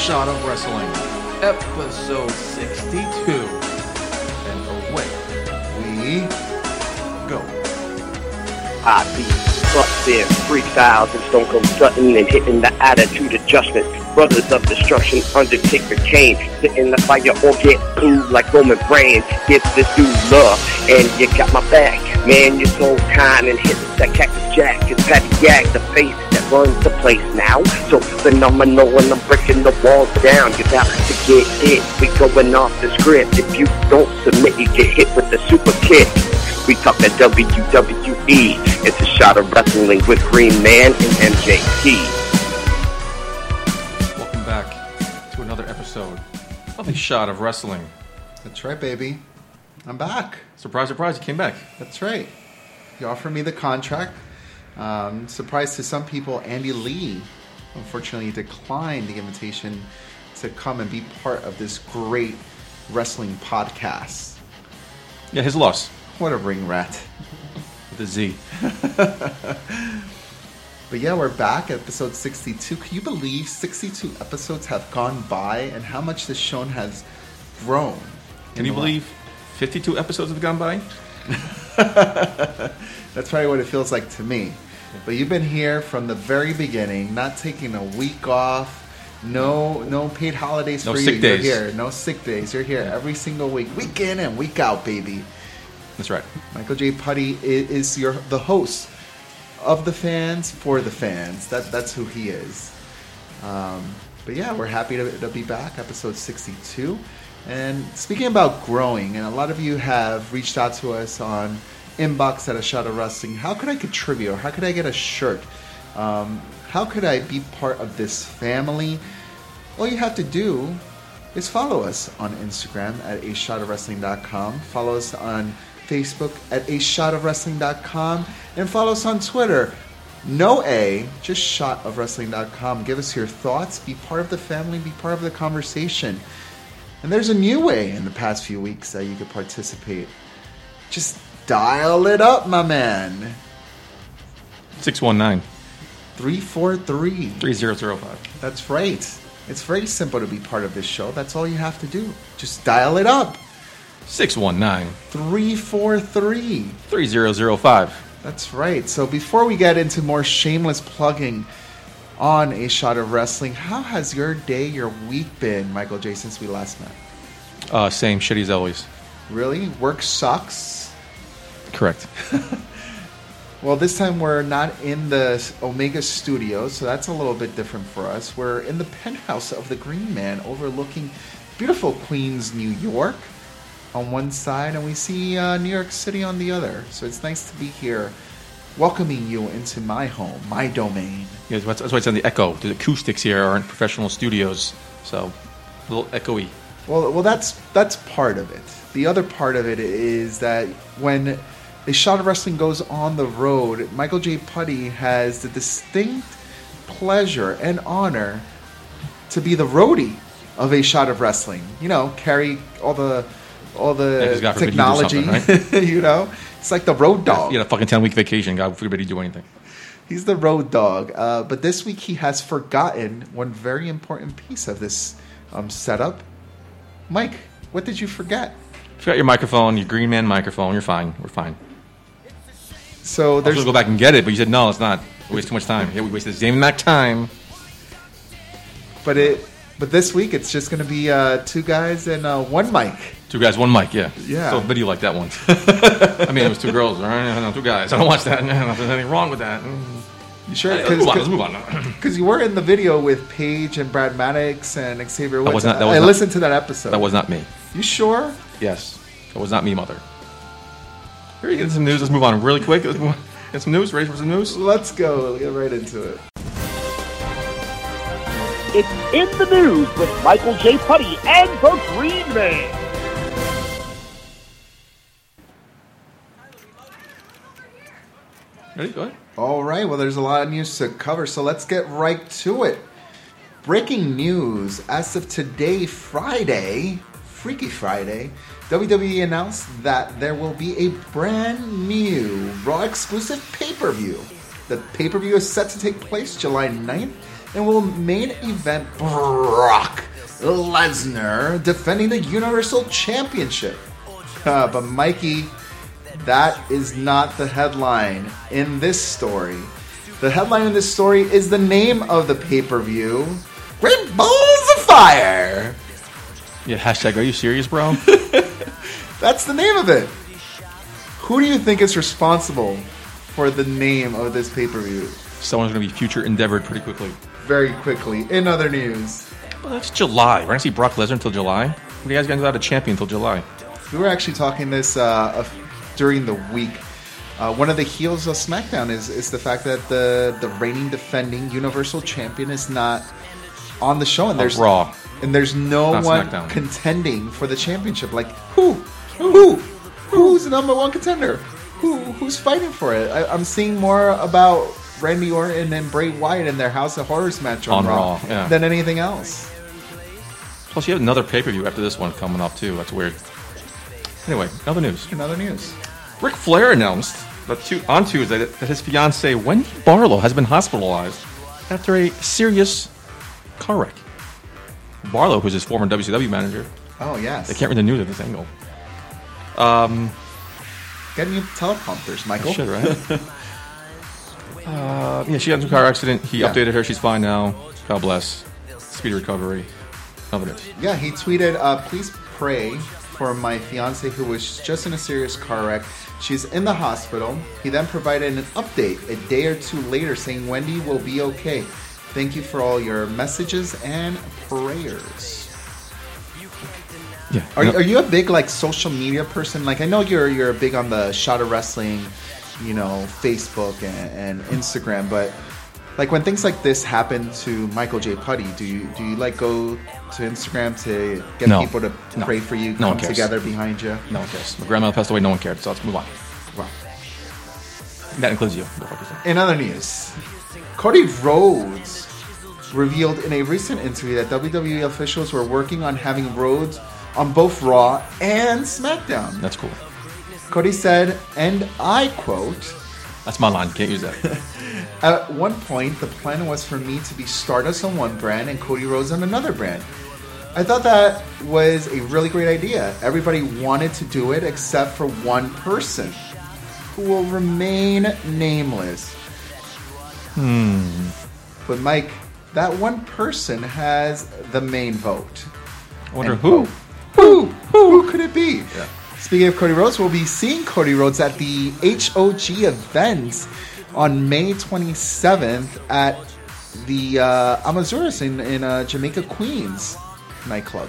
Shot of Wrestling, episode 62. And away we go. I be busting freestyles and Stone Cold Sutton and hitting the attitude adjustment. Brothers of Destruction, Undertaker Kane, sitting in the fire or get blue like Roman Reigns. Give this dude love and you got my back. Man, you're so kind and hitting that cactus jack. It's Patty Yak, the face runs the place now. So phenomenal when I'm breaking the walls down. You're about to get hit. We going off the script. If you don't submit, you get hit with the super kick. We talk that WWE. It's a shot of wrestling with Green Man and MJT. Welcome back to another episode of the Shot of Wrestling. That's right, baby. I'm back. Surprise, surprise, you came back. That's right. You offered me the contract. Um, surprise to some people, Andy Lee unfortunately declined the invitation to come and be part of this great wrestling podcast. Yeah, his loss What a ring rat. with a Z. But yeah, we're back, episode 62. Can you believe 62 episodes have gone by and how much this show has grown? Can you believe 52 episodes have gone by? That's probably what it feels like to me. But you've been here from the very beginning, not taking a week off, no no paid holidays No for you. days. You're here, no sick days. You're here every single week, week in and week out, baby. That's right. Michael J. Putty is, is your the host of the fans for the fans. That that's who he is. Um, but yeah, we're happy to, to be back, episode 62. And speaking about growing, and a lot of you have reached out to us on inbox at a shot of wrestling. How could I contribute? Or how could I get a shirt? Um, how could I be part of this family? All you have to do is follow us on Instagram at a shot of wrestling.com. Follow us on Facebook at a shot of wrestling.com. And follow us on Twitter. No A, just shot of wrestling.com. Give us your thoughts. Be part of the family. Be part of the conversation. And there's a new way in the past few weeks that you could participate. Just dial it up, my man. 619 343. 3005. That's right. It's very simple to be part of this show. That's all you have to do. Just dial it up. 619 343. 3005. That's right. So before we get into more shameless plugging on A Shot of Wrestling, how has your day, your week been, Michael J, since we last met? Uh, same shitty as always. Really? Work sucks? Correct. Well, this time we're not in the Omega studio, so that's a little bit different for us. We're in the penthouse of the Green Man overlooking beautiful Queens, New York on one side, and we see uh, New York City on the other. So it's nice to be here, welcoming you into my home, my domain. Yeah, that's that's why it's on the echo. The acoustics here aren't professional studios, so a little echoey. Well, well, that's that's part of it. The other part of it is that when a shot of wrestling goes on the road, Michael J. Putty has the distinct pleasure and honor to be the roadie of a shot of wrestling. You know, carry all the all the forbid you technology. you know, it's like the road dog. You had a fucking 10 week vacation. God forbid you do anything. He's the road dog. Uh, but this week he has forgotten one very important piece of this um, setup. Mike, what did you forget? If you got your microphone, your Green Man microphone, you're fine. We're fine. So I was there's going to go back and get it, but you said no, it's not. We waste too much time. Yeah, we wasted Zane Mac time. But it, but this week it's just going to be uh, two guys and uh, one mic. Two guys, one mic, yeah. Yeah. So video like that one. I mean, it was two girls, all right? No, two guys. I don't watch that. No, there's anything wrong with that. You sure? Let's move on. Let's move on. Because you were in the video with Paige and Brad Maddox and Xavier Woods. was not- that was I not- listened to that episode. That was not me. You sure? Yes. That was not me, mother. Here, you get some news. Let's move on really quick. Let's move on. Get some news. Ready for some news? Let's go. Get right into it. It's in the news with Michael J. Putty and the Green Man. Ready? Go ahead. All right. Well, there's a lot of news to cover, so let's get right to it. Breaking news: As of today, Friday, Freaky Friday, WWE announced that there will be a brand new Raw exclusive pay per view. The pay per view is set to take place July 9th and will main event Brock Lesnar defending the Universal Championship. Uh, but Mikey, that is not the headline in this story. The headline in this story is the name of the pay per view Great Balls of Fire. Yeah, hashtag, are you serious, bro? That's the name of it. Who do you think is responsible for the name of this pay per view? Someone's going to be future endeavored pretty quickly. Very quickly, in other news, Well, that's July. We're going to see Brock Lesnar until July. What are you guys going to without a champion until July? we were actually talking this uh, during the week. Uh, one of the heels of SmackDown is, is the fact that the, the reigning defending Universal Champion is not on the show, and there's Raw. and there's no Not one SmackDown. contending for the championship. Like who, who, who's the number one contender? Who, who's fighting for it? I, I'm seeing more about Randy Orton and Bray Wyatt in their House of Horrors match on, On Raw, Raw, yeah. than anything else. Plus, you have another pay per view after this one coming up, too. That's weird. Anyway, other news. In other news, Ric Flair announced that tu- on Tuesday that, that his fiancee Wendy Barlow has been hospitalized after a serious car wreck. Barlow, who's his former WCW manager, oh yes, they can't read the news at this angle. get new teleprompters, Michael. Shit, right? uh, yeah, she got into a car accident. He Yeah. updated her. She's fine now. God bless. Speedy recovery. News. Yeah, he tweeted, uh, "Please pray for my fiance who was just in a serious car wreck. She's in the hospital." He then provided an update a day or two later, saying Wendy will be okay. Thank you for all your messages and prayers. Yeah. Are, No- are you a big like social media person? Like I know you're you're big on the shot of wrestling, you know, Facebook and, and Instagram, but like when things like this happen to Michael J. Putty, do you do you like go to Instagram to get No. people to No. pray for you, No come together behind you? no one cares. My grandmother passed away. No one cared. So let's move on. Wow. That includes you. What the fuck is that? In other news, Cody Rhodes revealed in a recent interview that WWE officials were working on having Rhodes on both Raw and SmackDown. That's cool. Cody said, and I quote, That's my line. Can't use that. At one point, the plan was for me to be Stardust on one brand and Cody Rhodes on another brand. I thought that was a really great idea. Everybody wanted to do it except for one person who will remain nameless. Hmm. But Mike, that one person has the main vote. I wonder And who. Who? Who could it be? Speaking of Cody Rhodes, we'll be seeing Cody Rhodes at the HOG event on May 27th at the uh, Amazura in, in uh, Jamaica, Queens nightclub.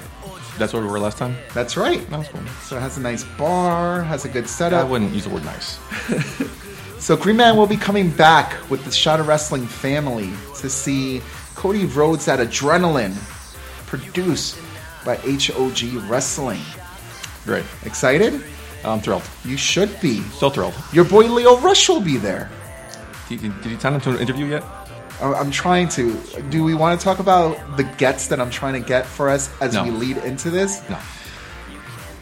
That's where we were last time. That's right. That was cool. So it has a nice bar, has a good setup. I wouldn't use the word nice. So Green Man will be coming back with the Shot of Wrestling family to see Cody Rhodes at Adrenaline, produced by HOG Wrestling. Great. Excited? I'm thrilled. You should be. So thrilled. Your boy Lio Rush will be there. Did, you time him to an interview yet? I'm trying to. Do we want to talk about the gets that I'm trying to get for us as No. we lead into this? No.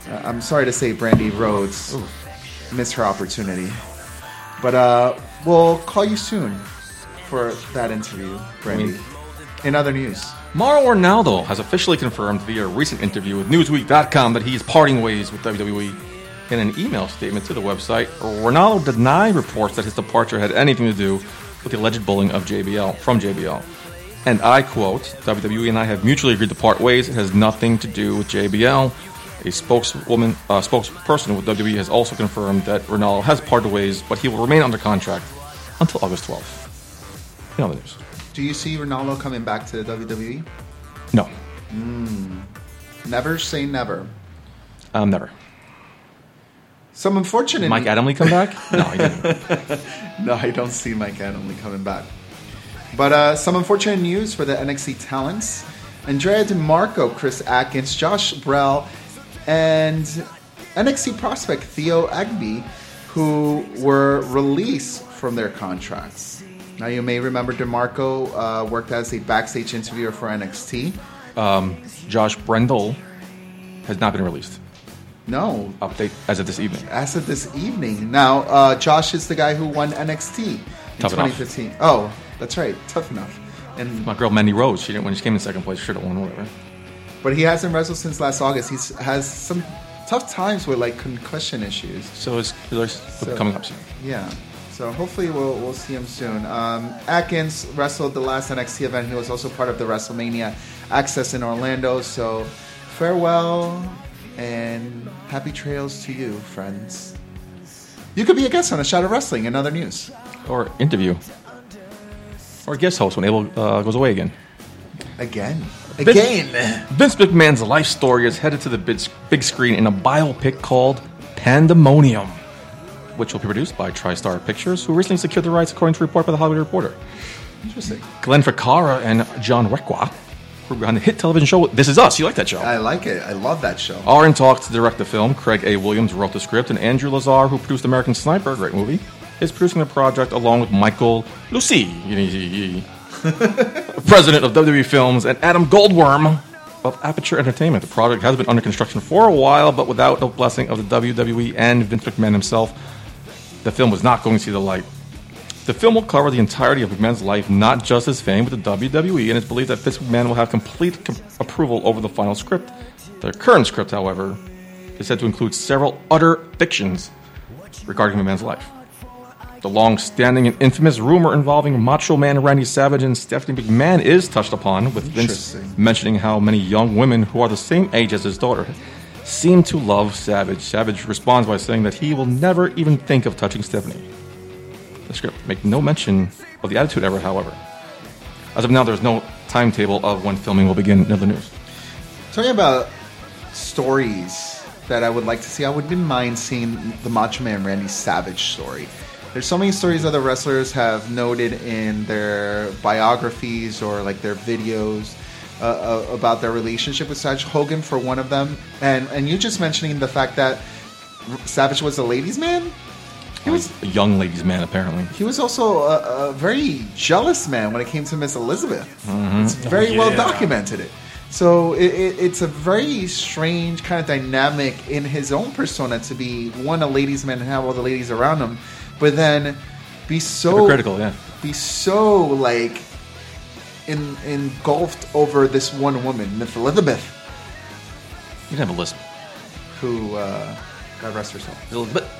Uh, I'm sorry to say, Brandi Rhodes missed her opportunity, but uh, we'll call you soon for that interview, Brandi. mean- In other news, Mauro Ranallo has officially confirmed via a recent interview with Newsweek.com that he is parting ways with WWE. In an email statement to the website, Ranallo denied reports that his departure had anything to do with the alleged bullying of JBL from JBL. And I quote, WWE and I have mutually agreed to part ways. It has nothing to do with JBL. A spokeswoman, uh, spokesperson with WWE has also confirmed that Ranallo has parted ways, but he will remain under contract until August 12th. In other news. do you see Ranallo coming back to the WWE? No. Never say never. Um, never. Some unfortunate. Mike Adamle come back? No, he didn't. No, I don't see Mike Adamle coming back. But uh, some unfortunate news for the NXT talents. Andrea D'Marco, Chris Atkins, Josh Bredl, and NXT prospect Theo Agby, who were released from their contracts. Now, you may remember D'Marco uh, worked as a backstage interviewer for NXT. Josh Bredl has not been released. No, Update as of this evening. as of this evening. Now, uh, Josh is the guy who won NXT in Tough enough. 2015. Oh, that's right, tough enough. and My girl Mandy Rose, she didn't win. She came in second place. Should have won, whatever. but he hasn't wrestled since last August. He's has some tough times with like concussion issues. So it's, it's So- coming up soon. Yeah. So hopefully we'll we'll see him soon. Um, Atkins wrestled the last NXT event. He was also part of the WrestleMania Access in Orlando. So farewell and happy trails to you, friends. You could be a guest on a shot of wrestling in other news. Or interview. Or guest host when Abel uh, goes away again. Again. Vince- Again. Vince McMahon's life story is headed to the big, big screen in a biopic called Pandemonium, which will be produced by TriStar Pictures, who recently secured the rights, according to a report by the Hollywood Reporter. Interesting. Glenn Ficarra and John Requa, behind the hit television show This Is Us. You like that show? I like it. I love that show. are in talks to direct the film. Craig A. Williams wrote the script, and Andrew Lazar, who produced American Sniper, a great movie, is producing the project along with Michael Luisi, president of WWE Films, and Adam Goldworm of Aperture Entertainment. The project has been under construction for a while, but without the blessing of the WWE and Vince McMahon himself, the film was not going to see the light. The film will cover the entirety of McMahon's life, not just his fame with the WWE, and it's believed that Vince McMahon will have complete com- approval over the final script. The current script, however, is said to include several utter fictions regarding McMahon's life. The long standing and infamous rumor involving Macho Man Randy Savage and Stephanie McMahon is touched upon, with Vince mentioning how many young women who are the same age as his daughter seem to love Savage. Savage responds by saying that he will never even think of touching Stephanie. The script make no mention of the Attitude Era, however. As of now, there's no timetable of when filming will begin in other news. Talking about stories that I would like to see, I wouldn't mind seeing the Macho Man Randy Savage story. There's so many stories other wrestlers have noted in their biographies or like their videos uh, uh, about their relationship with Savage Hogan for one of them, and and you just mentioning the fact that Savage was a ladies' man. He was a young ladies' man, apparently. he was also a, a very jealous man when it came to Miss Elizabeth. It's very well yeah. documented. It. So it, it, it's a very strange kind of dynamic in his own persona to be one a ladies' man and have all the ladies around him, but then be so critical, yeah. be so like in, engulfed over this one woman, Miss Elizabeth, You can have a list. who uh, God rest herself. Elizabeth. Elizabeth!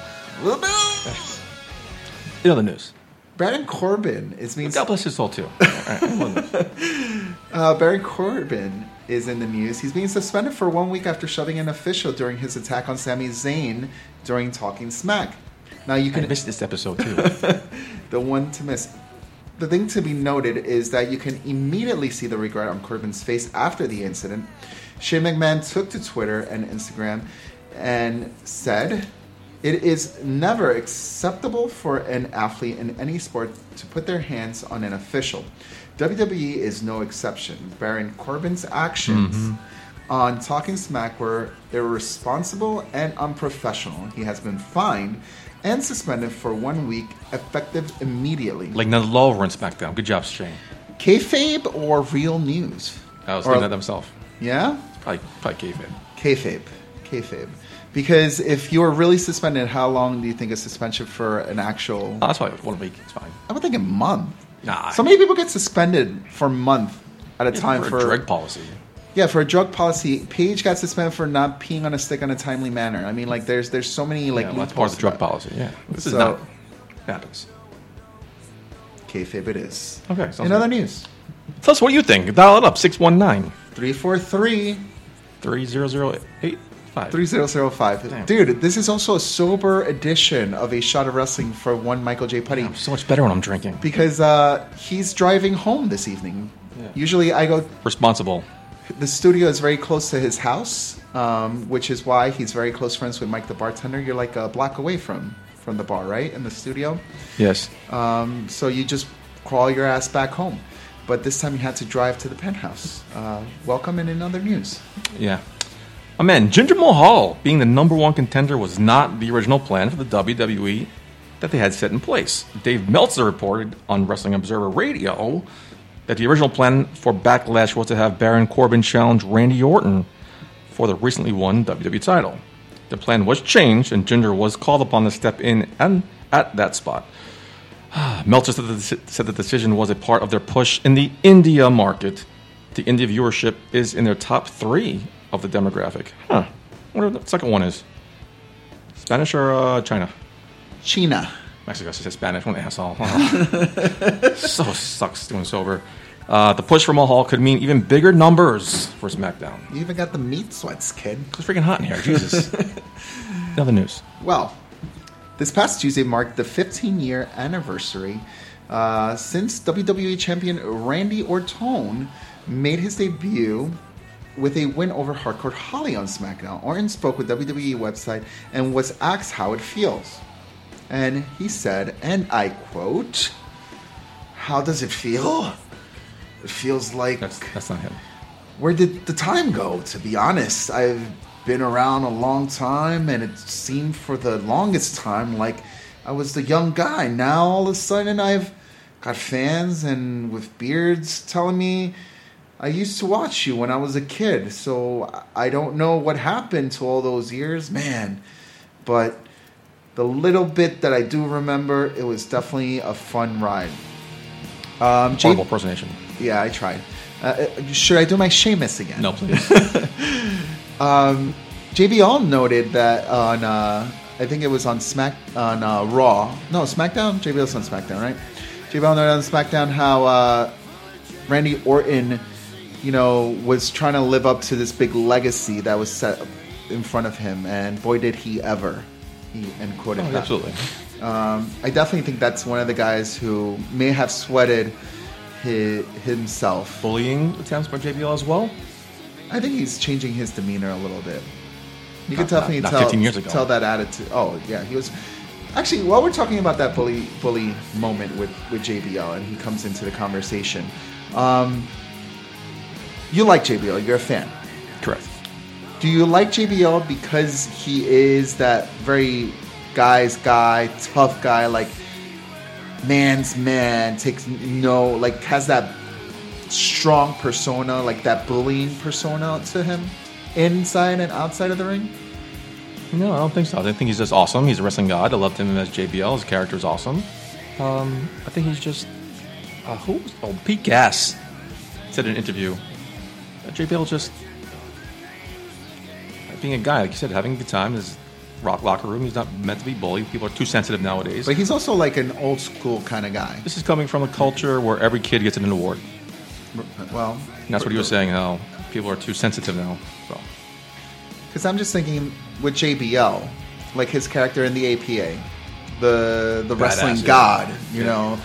In other news. Baron Corbin is being God bless his soul, too. Uh, Baron Corbin is in the news. He's being suspended for one week after shoving an official during his attack on Sami Zayn during Talking Smack. Now you I can missed this episode, too. the one to miss. The thing to be noted is that you can immediately see the regret on Corbin's face after the incident. Shane McMahon took to Twitter and Instagram and said, It is never acceptable for an athlete in any sport to put their hands on an official. WWE is no exception. Baron Corbin's actions mm-hmm. on Talking Smack were irresponsible and unprofessional. He has been fined and suspended for one week, effective immediately. like none law over in SmackDown. Good job, Shane. Kayfabe or real news? I was Or- thinking that himself. Yeah? Probably, probably kayfabe. Kayfabe. Kayfabe. Because if you were really suspended, how long do you think a suspension for an actual. Oh, that's probably one week. It's fine. I would think a month. Nah. So many people get suspended for a month at a time for, for. a drug policy. Yeah, for a drug policy. Paige got suspended for not peeing on a stick on a timely manner. I mean, like, there's there's so many like yeah, well, that's part of the drug loopholes policy. Yeah, this is So- not happens. Kayfabe it is. Okay, In other news, Tell us what do you think. Dial it up 619 three four three 300885. 3005. Damn. Dude, this is also a sober edition of a shot of wrestling for one Michael J. Putty. I'm so much better when I'm drinking. because uh, he's driving home this evening. Usually, I go. Responsible. The studio is very close to his house, um, which is why he's very close friends with Mike the bartender. You're like a block away from from the bar, right? In the studio, Yes. um, so you just crawl your ass back home. But this time you had to drive to the penthouse. Uh, welcome and in other news. Yeah. Oh man, Jinder Mahal being the number one contender was not the original plan for the WWE that they had set in place. Dave Meltzer reported on Wrestling Observer Radio that the original plan for Backlash was to have Baron Corbin challenge Randy Orton for the recently won WWE title. The plan was changed, and Jinder was called upon to step in and at that spot. Meltzer said, said the decision was a part of their push in the India market. The India viewership is in their top three of the demographic. Huh. What the second one is? Spanish or uh, China? China. Mexico says Spanish. What an asshole. Oh. so sucks doing sober. Uh, the push for Mahal could mean even bigger numbers for SmackDown. You even got the meat sweats, kid. It's freaking hot in here. Jesus. Another news. Well, this past Tuesday marked the 15 year anniversary uh, since WWE champion Randy Orton made his debut with a win over Hardcore Holly on SmackDown. Orton spoke with WWE website and was asked how it feels. And he said, and I quote, How does it feel? It feels like That's that's not him. where did the time go? To be honest, I've been around a long time, and it seemed for the longest time like I was the young guy. Now all of a sudden, I've got fans and with beards telling me I used to watch you when I was a kid. So I don't know what happened to all those years, man. But the little bit that I do remember, it was definitely a fun ride. Um, Horrible impersonation. yeah, I tried. Uh, should I do my Seamus again? No, please. JBL noted that on, uh, I think it was on Smack on uh, Raw. No, SmackDown. JBL's on SmackDown, right? JBL noted on SmackDown how uh, Randy Orton, you know, was trying to live up to this big legacy that was set in front of him, and boy, did he ever! He end quoted Oh, that. absolutely. Um, I definitely think that's one of the guys who may have sweated hi himself. Bullying attempts by JBL as well. I think he's changing his demeanor a little bit. You Not- can definitely not- not tell 15 years ago. tell that attitude. Oh yeah, he was. Actually, while we're talking about that bully bully moment with with JBL, and he comes into the conversation, um, you like JBL. You're a fan. Correct. Do you like JBL because he is that very guy's guy, tough guy, like man's man, takes no, like has that strong persona, like that bullying persona to him, inside and outside of the ring? No, I don't think so. I think he's just awesome. He's a wrestling god. I loved him as JBL. His character is awesome. Um, I think he's just uh, who? was- Oh, Pete Gas said in an interview. JBL just being a guy, like you said, having a good time. His rock locker room. He's not meant to be bullied. People are too sensitive nowadays. But he's also like an old school kind of guy. this is coming from a culture where every kid gets an award. Well, And that's what he was saying. How people are too sensitive now. So Because I'm just thinking with JBL, like his character in the APA, the the wrestling yeah. god, you Yeah. know,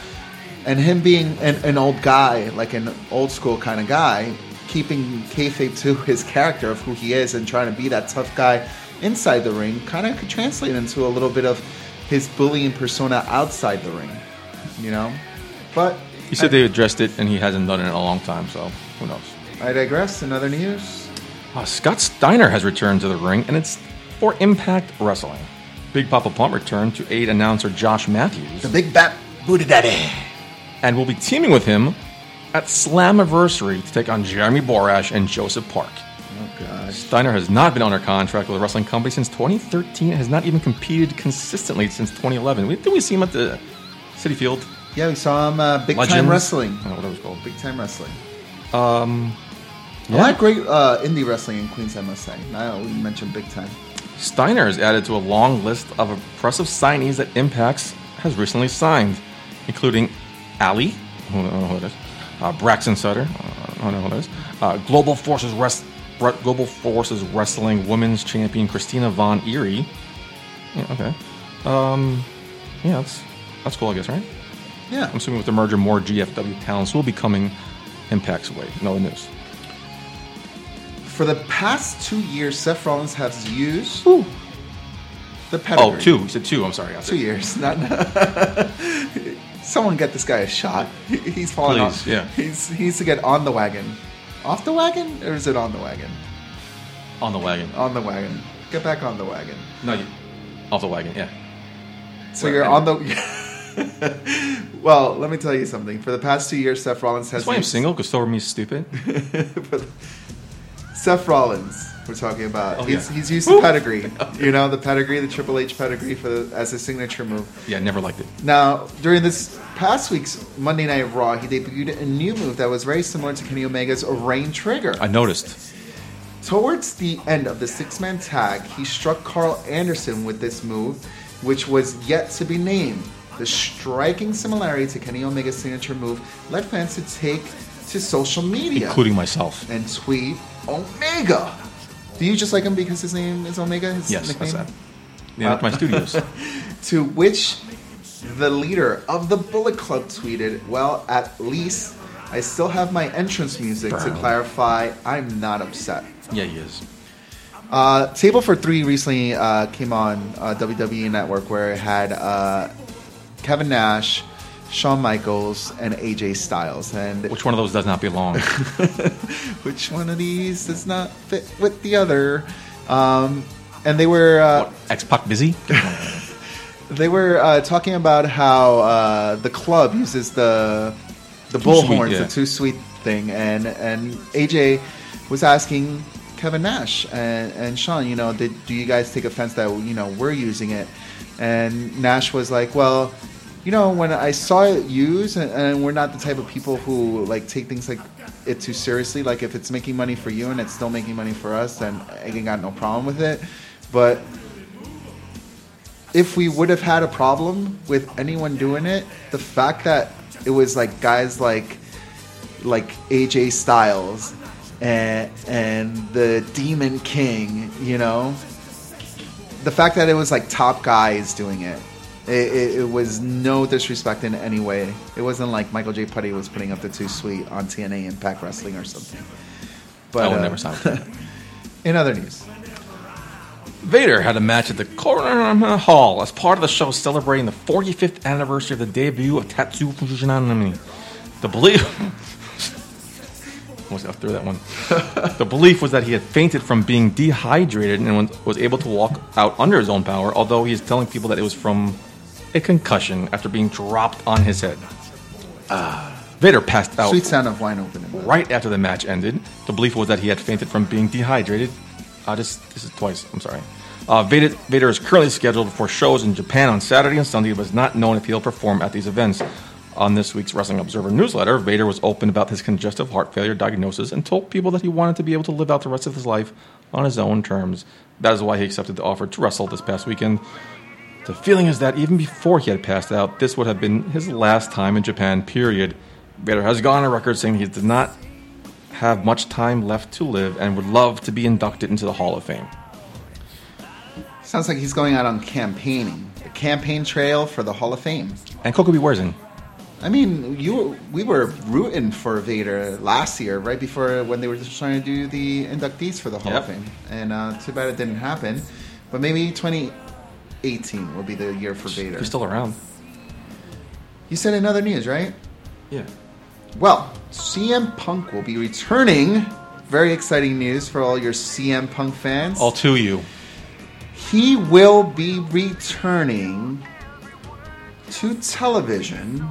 and him being an, an old guy, like an old school kind of guy, keeping kayfabe to his character of who he is and trying to be that tough guy inside the ring, kind of could translate into a little bit of his bullying persona outside the ring, you know. But he said they addressed it, and he hasn't done it in a long time. So who knows? I digress. In other news, Uh, Scott Steiner has returned to the ring, and it's for Impact Wrestling. Big Papa Pump returned to aid announcer Josh Matthews, the Big Bat Booty Daddy. and will be teaming with him at Slammiversary to take on Jeremy Borash and Joseph Park. Oh gosh. Steiner has not been under contract with a wrestling company since 2013 and has not even competed consistently since 2011. We, did we see him at the Citi Field? Yeah, we saw him uh, big time wrestling. I don't know what it was called. Big time wrestling. Um, A lot of great uh, indie wrestling in Queens, I must say. Now we mentioned big time. Steiner is added to a long list of impressive signees that Impacts has recently signed, including Ali, I don't know who it is, Braxton Sutter, uh, I don't know who that is, uh, Global Forces Rest, Bre- Global Forces Wrestling Women's Champion Christina Von Eerie. Yeah, okay. Um, yeah, that's that's cool, I guess, right? Yeah. I'm assuming with the merger, more GFW talents will be coming Impact's way. No news. For the past two years, Seth Rollins has used Ooh. the pedigree. Oh, two. You said two. I'm sorry. Two years. Not. Someone get this guy a shot. He- He's falling Please, off. yeah. He's he needs to get on the wagon. Off the wagon, or is it on the wagon? On the wagon. On the wagon. Get back on the wagon. No, you, off the wagon. Yeah. So you're on the. well, let me tell you something. For the past two years, Seth Rollins has. That's why I'm single because so are me stupid. Seth Rollins We're talking about. Oh, he's, yeah. he's used the pedigree. You know, the pedigree, the Triple H pedigree for the, as a signature move. Yeah, never liked it. Now, during this past week's Monday Night Raw, he debuted a new move that was very similar to Kenny Omega's Rain Trigger. I noticed. Towards the end of the six man tag, he struck Karl Anderson with this move, which was yet to be named. The striking similarity to Kenny Omega's signature move led fans to take to social media Including myself. and tweet Omega. Do you just like him because his name is Omega? His Yes, nickname? that's that. Yeah, my studios. To which the leader of the Bullet Club tweeted, Well, at least I still have my entrance music to clarify I'm not upset. Yeah, he is. Uh, Table for Three recently uh, came on uh, WWE Network where it had uh, Kevin Nash, Shawn Michaels, and AJ Styles. And Which one of those does not belong? which one of these does not fit with the other? Um, and they were uh, X Pac busy? they were uh, talking about how uh, the club uses the the Too bullhorns, yeah. the too sweet thing, and and AJ was asking Kevin Nash and, and Shawn, you know, did do you guys take offense that you know we're using it? And Nash was like, well. You know, when I saw it used, and, and we're not the type of people who like take things like it too seriously. Like if it's making money for you and it's still making money for us, then I got no problem with it. But if we would have had a problem with anyone doing it, the fact that it was like guys like like AJ Styles and and the Demon King, you know, the fact that it was like top guys doing it. It, it, it was no disrespect in any way. It wasn't like Michael J. Putty was putting up the too sweet on TNA Impact Wrestling or something. But I will uh, never sign with that. in other news, Vader had a match at the Korakuen Hall as part of the show celebrating the 45th anniversary of the debut of Tatsu Fujinami. The belief. Got through that one. the belief was that he had fainted from being dehydrated and was- was able to walk out under his own power, although he is telling people that it was from a concussion after being dropped on his head. Vader passed out sweet sound of wine opening. right after the match ended. The belief was that he had fainted from being dehydrated. Uh, this, this is twice. I'm sorry. Uh, Vader, Vader is currently scheduled for shows in Japan on Saturday and Sunday, but is not known if he'll perform at these events. On this week's Wrestling Observer newsletter, Vader was open about his congestive heart failure diagnosis and told people that he wanted to be able to live out the rest of his life on his own terms. That is why he accepted the offer to wrestle this past weekend. The feeling is that even before he had passed out, this would have been his last time in Japan, period. Vader has gone on record saying he does not have much time left to live and would love to be inducted into the Hall of Fame. Sounds like he's going out on campaigning. The campaign trail for the Hall of Fame. And Kokobi Werzen. I mean, you we were rooting for Vader last year, right before when they were just trying to do the inductees for the Hall of Fame, and uh, too bad it didn't happen. But maybe 2018 will be the year for Vader. He's still around. You said in other news, right? Yeah. Well, CM Punk will be returning. Very exciting news for all your CM Punk fans. All to you. he will be returning to television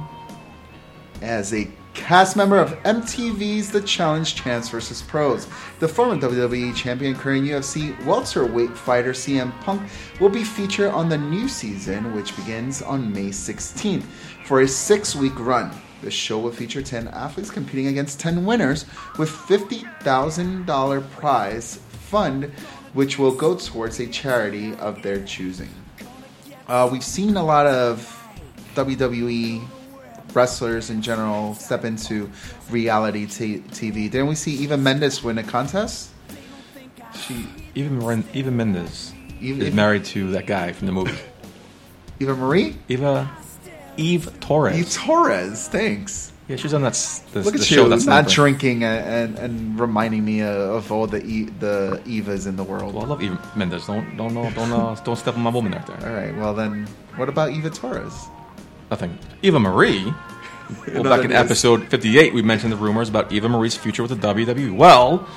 as a cast member of MTV's The Challenge Champs vs. Pros. The former WWE champion, current UFC welterweight fighter CM Punk will be featured on the new season, which begins on May 16th, for a six week run. The show will feature 10 athletes competing against 10 winners with $50,000 prize fund, which will go towards a charity of their choosing. Uh, we've seen a lot of WWE wrestlers in general step into reality t- TV. Didn't we see Eva Mendes win a contest? She Even Eva Mendes Eva- is married to that guy from the movie. Eva Marie? Eva Eve Torres. Eve Torres, thanks. yeah, she's on that the, Look the at show you, that's not not drinking and, and, and reminding me of all the e- the Evas in the world. Well, I love Eva Mendes. Don't don't uh, don't uh, don't step on my woman right there. All right, well then, what about Eva Torres? Nothing. Eva Marie. Well, back in news. episode 58, we mentioned the rumors about Eva Marie's future with the WWE. Well,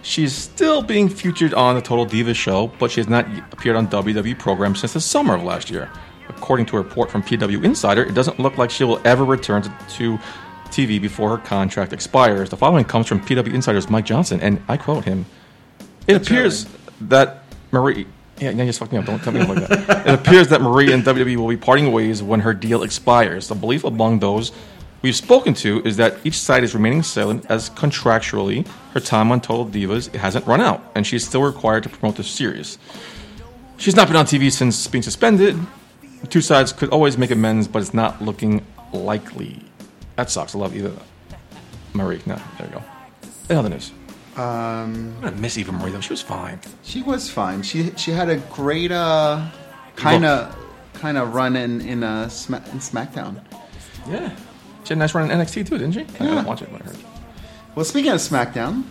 she's still being featured on the Total Divas show, but she has not appeared on WWE programs since the summer of last year. According to a report from PW Insider, it doesn't look like she will ever return to, to TV before her contract expires. The following comes from PW Insider's Mike Johnson, and I quote him It That's appears right. that Marie. Yeah, yeah, you just fucked me up. Don't tell me like that. it appears that Marie and WWE will be parting ways when her deal expires. The belief among those we've spoken to is that each side is remaining silent as contractually her time on Total Divas hasn't run out, and she's still required to promote the series. She's not been on TV since being suspended. Two sides could always make amends, but it's not looking likely. That sucks. I love Eva Marie. No, there you go. In other news. Um, I'm gonna miss Eva Marie though. She was fine. she was fine. She she had a great uh, kind of kind of run in in, uh, Sma- in SmackDown. Yeah. She had a nice run in NXT too, didn't she? I Yeah. didn't watch it, but I heard. Well, speaking of SmackDown,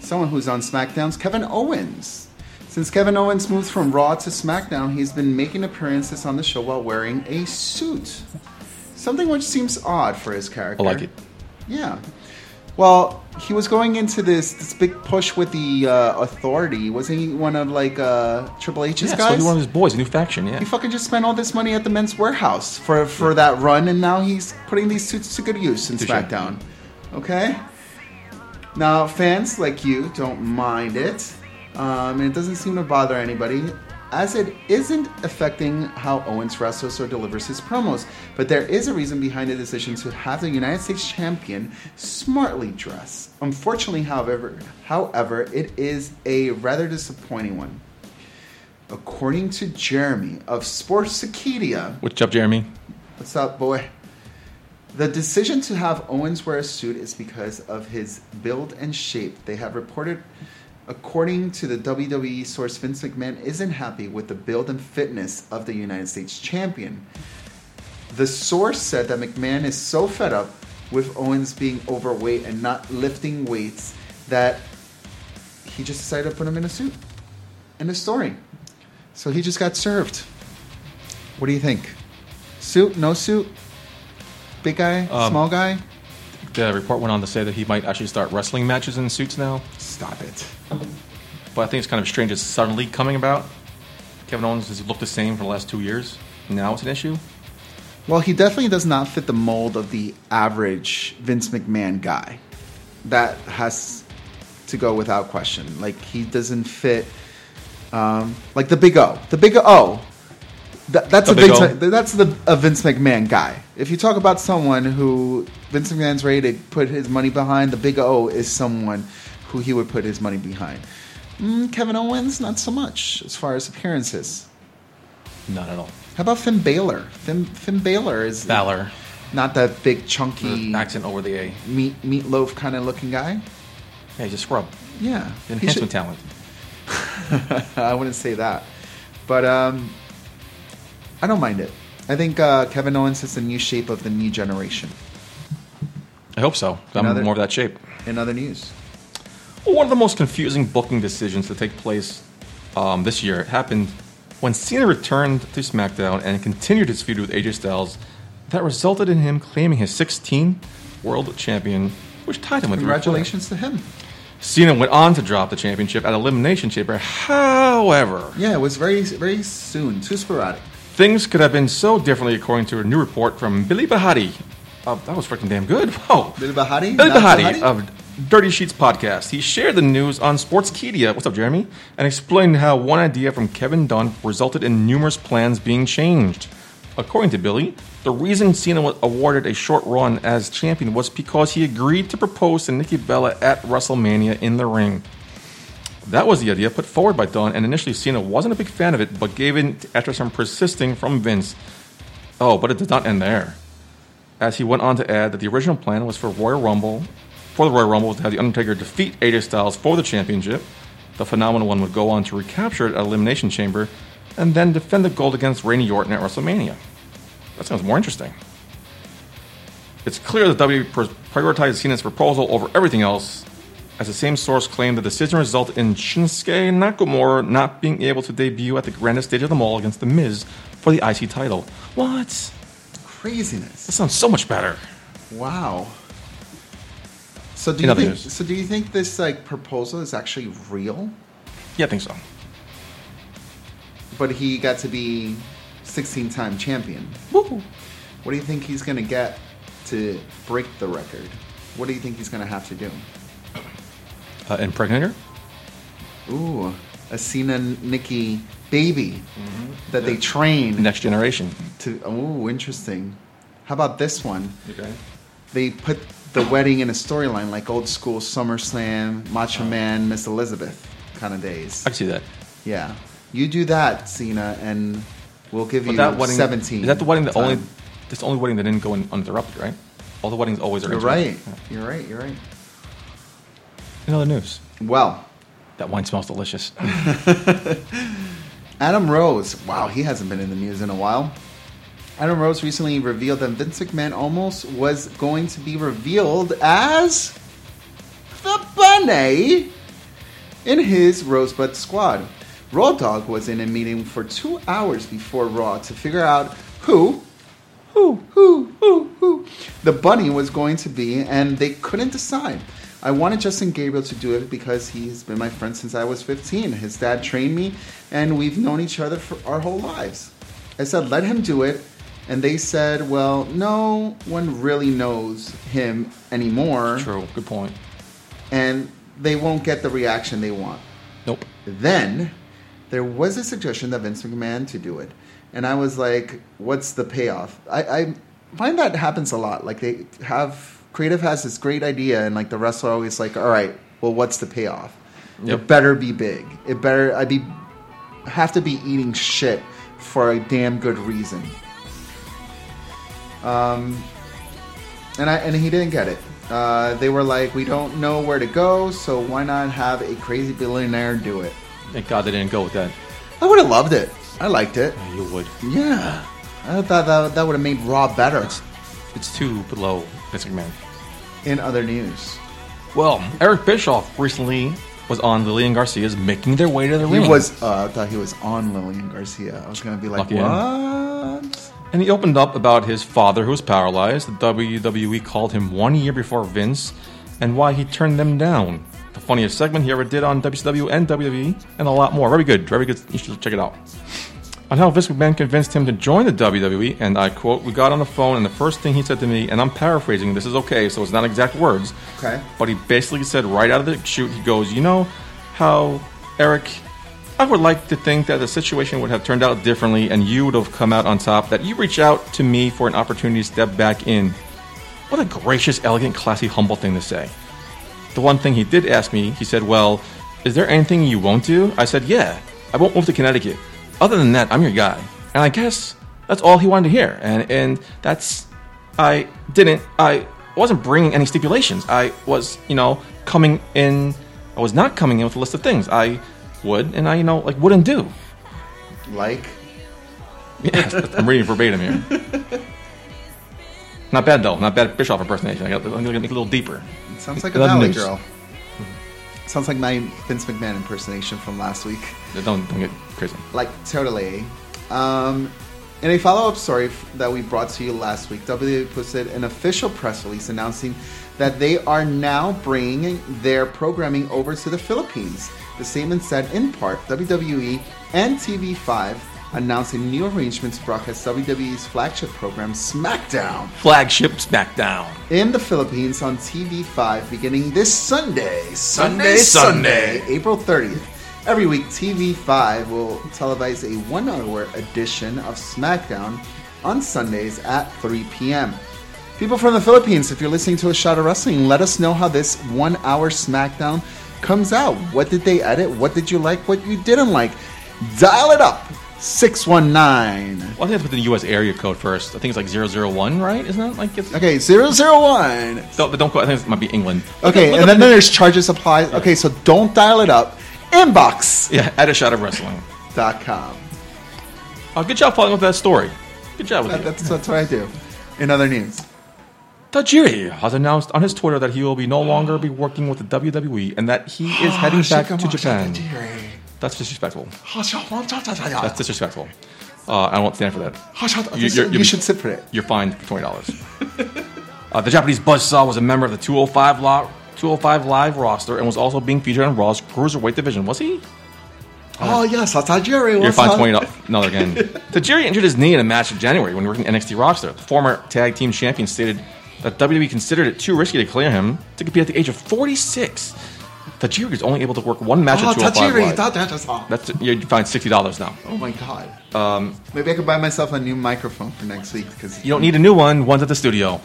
someone who's on SmackDown's Kevin Owens. Since Kevin Owens moved from Raw to SmackDown, he's been making appearances on the show while wearing a suit. Something which seems odd for his character. I like it. Yeah. Well, he was going into this this big push with the uh, Authority. Wasn't he one of like uh, Triple H's Yeah, guys? so one of his boys, a new faction. Yeah. He fucking just spent all this money at the men's warehouse for for that run, and now he's putting these suits to good use in. SmackDown. Okay. Now, fans like you don't mind it, um, and it doesn't seem to bother anybody, as it isn't affecting how Owens wrestles or delivers his promos. But there is a reason behind the decision to have the United States champion smartly dress. Unfortunately, however, however, it is a rather disappointing one. According to Jeremy of Sportskeeda, What's up, Jeremy? what's up, boy? The decision to have Owens wear a suit is because of his build and shape. They have reported, according to the WWE source, Vince McMahon isn't happy with the build and fitness of the United States champion. The source said that McMahon is so fed up with Owens being overweight and not lifting weights that he just decided to put him in a suit. End of story. So he just got served. What do you think? Suit, no suit? Big guy, Um, small guy? The report went on to say that he might actually start wrestling matches in suits now. Stop it. But I think it's kind of strange it's suddenly coming about. Kevin Owens has looked the same for the last two years. Now it's an issue. Well, he definitely does not fit the mold of the average Vince McMahon guy. That has to go without question. Like he doesn't fit, um, like the Big O. The Big O. That, that's The a Big Vince. O. That's the a Vince McMahon guy. If you talk about someone who Vince McMahon's ready to put his money behind, the Big O is someone who he would put his money behind. Mm, Kevin Owens, not so much as far as appearances. Not at all. How about Finn Balor? Finn, Finn Balor is Balor. not that big chunky Accent over the A. meat meatloaf kind of looking guy. Yeah, he's a scrub. Yeah, Enhancement talent. I wouldn't say that, but um, I don't mind it. I think uh, Kevin Owens is the new shape of the new generation. I hope so. I'm Another- more of that shape. In other news, one of the most confusing booking decisions to take place um, this year happened when Cena returned to SmackDown and continued his feud with AJ Styles. That resulted in him claiming his 16th World Champion, which tied him with the Ric Flair. congratulations to him. Cena went on to drop the championship at Elimination Chamber. However, Yeah, it was very very soon, too sporadic. things could have been so differently according to a new report from Billy Bahati. Uh, that was freaking damn good. Whoa. Billy Bahati, Billy Not Bahati of Dirty Sheets podcast. He shared the news on Sportskeeda. What's up, Jeremy? And explained how one idea from Kevin Dunn resulted in numerous plans being changed. According to Billy, the reason Cena was awarded a short run as champion was because he agreed to propose to Nikki Bella at WrestleMania in the ring. That was the idea put forward by Dunn, and initially Cena wasn't a big fan of it, but gave in after some persisting from Vince. Oh, but it did not end there as he went on to add that the original plan was for Royal Rumble, for the Royal Rumble, to have the Undertaker defeat AJ Styles for the championship. The phenomenal one would go on to recapture it at Elimination Chamber, and then defend the gold against Randy Orton at WrestleMania. That sounds more interesting. It's clear that WWE prioritized Cena's proposal over everything else, as the same source claimed the decision resulted in Shinsuke Nakamura not being able to debut at the grandest stage of them all against The Miz for the IC title. What? Craziness. That sounds so much better. Wow. So do you think? So do you think this like proposal is actually real? Yeah, I think so. But he got to be 16-time champion. Woo. What do you think he's going to get to break the record? What do you think he's going to have to do? Uh, impregnate her? Ooh, a Cena Nikki baby that they train Next generation. to. Oh, interesting. How about this one? Okay. They put the wedding in a storyline like old school SummerSlam, Macho oh. Man, Miss Elizabeth kind of days. I can see that. Yeah, you do that, Cena, and we'll give But you that wedding, seventeen. Is that the wedding that only? time. That's the only wedding that didn't go in uninterrupted, right? All the weddings always are. You're right. You're right. You're right. In other news, Well, that wine smells delicious. Adam Rose. Wow, he hasn't been in the news in a while. Adam Rose recently revealed that Vince McMahon almost was going to be revealed as the Bunny in his Rosebud squad. Raw Dog was in a meeting for two hours before Raw to figure out who, who, who, who, who the Bunny was going to be, and they couldn't decide. I wanted Justin Gabriel to do it because he's been my friend since I was 15. His dad trained me, and we've known each other for our whole lives. I said, let him do it. And they said, well, no one really knows him anymore, True. Good point. and they won't get the reaction they want. Nope. Then there was a suggestion that Vince McMahon to do it, and I was like, "What's the payoff?" I, I find that happens a lot. Like they have creative has this great idea, and like the wrestler always like, "All right, well, what's the payoff?" Yep. It better be big. It better I be have to be eating shit for a damn good reason. Um, and I and he didn't get it. Uh, they were like, "We don't know where to go, so why not have a crazy billionaire do it?" Thank God they didn't go with that. I would have loved it. I liked it. Yeah, you would. Yeah, I thought that that would have made Raw better. It's too below Vince McMahon. In other news, Well, Eric Bischoff recently was on Lillian Garcia's making their way to the Ring. he was. Uh, I thought he was on Lillian Garcia. I was gonna be like, Lucky what? And he opened up about his father who was paralyzed. The WWE called him one year before Vince and why he turned them down. The funniest segment he ever did on WCW and WWE, and a lot more. Very good. Very good. You should check it out. On how Vince McMahon convinced him to join the WWE, and I quote, We got on the phone, and the first thing he said to me, and I'm paraphrasing, this is okay, so it's not exact words. Okay. But he basically said right out of the chute, he goes, You know how, Eric, I would like to think that the situation would have turned out differently and you would have come out on top, that you reach out to me for an opportunity to step back in. What a gracious, elegant, classy, humble thing to say. The one thing he did ask me, he said, Well, is there anything you won't do? I said, Yeah, I won't move to Connecticut. Other than that, I'm your guy. And I guess that's all he wanted to hear. And, and that's, I didn't, I wasn't bringing any stipulations. I was, you know, coming in, I was not coming in with a list of things I would and I, you know, like wouldn't do. Like, Yeah, I'm reading verbatim here. Not bad though. Not bad Bischoff impersonation. I got. I'm gonna make it a little deeper. it sounds like a Valley news. Girl. Sounds like my Vince McMahon impersonation from last week. Don't don't get crazy. like totally. Um, in a follow-up story f- that we brought to you last week, WWE posted an official press release announcing that they are now bringing their programming over to the Philippines. The statement said, in part, WWE and TV5 announcing new arrangements to broadcast WWE's flagship program, SmackDown, Flagship SmackDown. in the Philippines on TV5 beginning this Sunday. Sunday, Sunday. April 30th. Every week, TV5 will televise a one hour edition of SmackDown on Sundays at 3 p.m. People from the Philippines, if you're listening to a shot of wrestling, let us know how this one hour SmackDown comes out. What did they edit? What did you like? What you didn't like? Dial it up. 619. Well, I think that's with the U.S. area code first. I think it's like 001, right? Isn't that like it's, Okay, 001. Don't, but don't go. I think it might be England. Okay, Look and then the- there's charges applied. Okay, so don't dial it up. Inbox. yeah, at a shot of wrestling. Uh, good job following up that story. Good job with That- that's, that's what I do. In other news, Tajiri has announced on his Twitter that he will be no longer be working with the WWE and that he is heading back to Japan. That's disrespectful. That's disrespectful. Uh, I won't stand for that. You, You- you're- you'll should sit for it. You're fined for twenty dollars. uh, the Japanese Buzzsaw was a member of the 205 Live, 205 Live roster and was also being featured on Raw's cruiserweight division. Was he? Oh yes, Tajiri. You're fined twenty dollars. No, again. Tajiri injured his knee in a match in January when working NXT roster. The former tag team champion stated that WWE considered it too risky to clear him to compete at the age of 46. Tajiri is only able to work one match Oh, at 205 Tajiri, that, that just off. That's you find sixty dollars now. Oh my god. Um, Maybe I could buy myself a new microphone for next week because You don't need a new one. One's at the studio.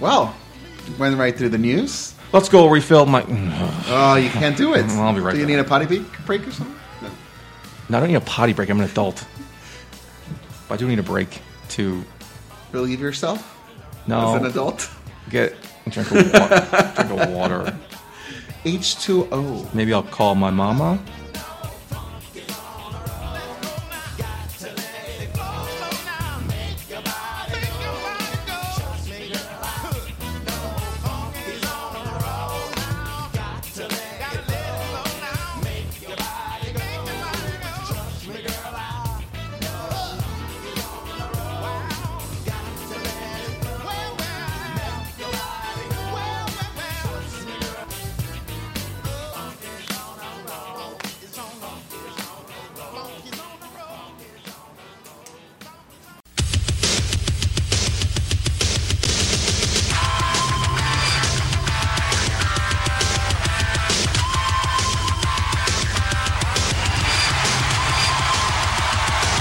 Well, went right through the news. Let's go refill my. Oh, you can't do it. I'll be right Do you back. need a potty break- break or something? No. No, I don't need a potty break. I'm an adult. But I do need a break to Relieve yourself no as an adult. get a drink of water. drink of water. H2O. Maybe I'll call my mama.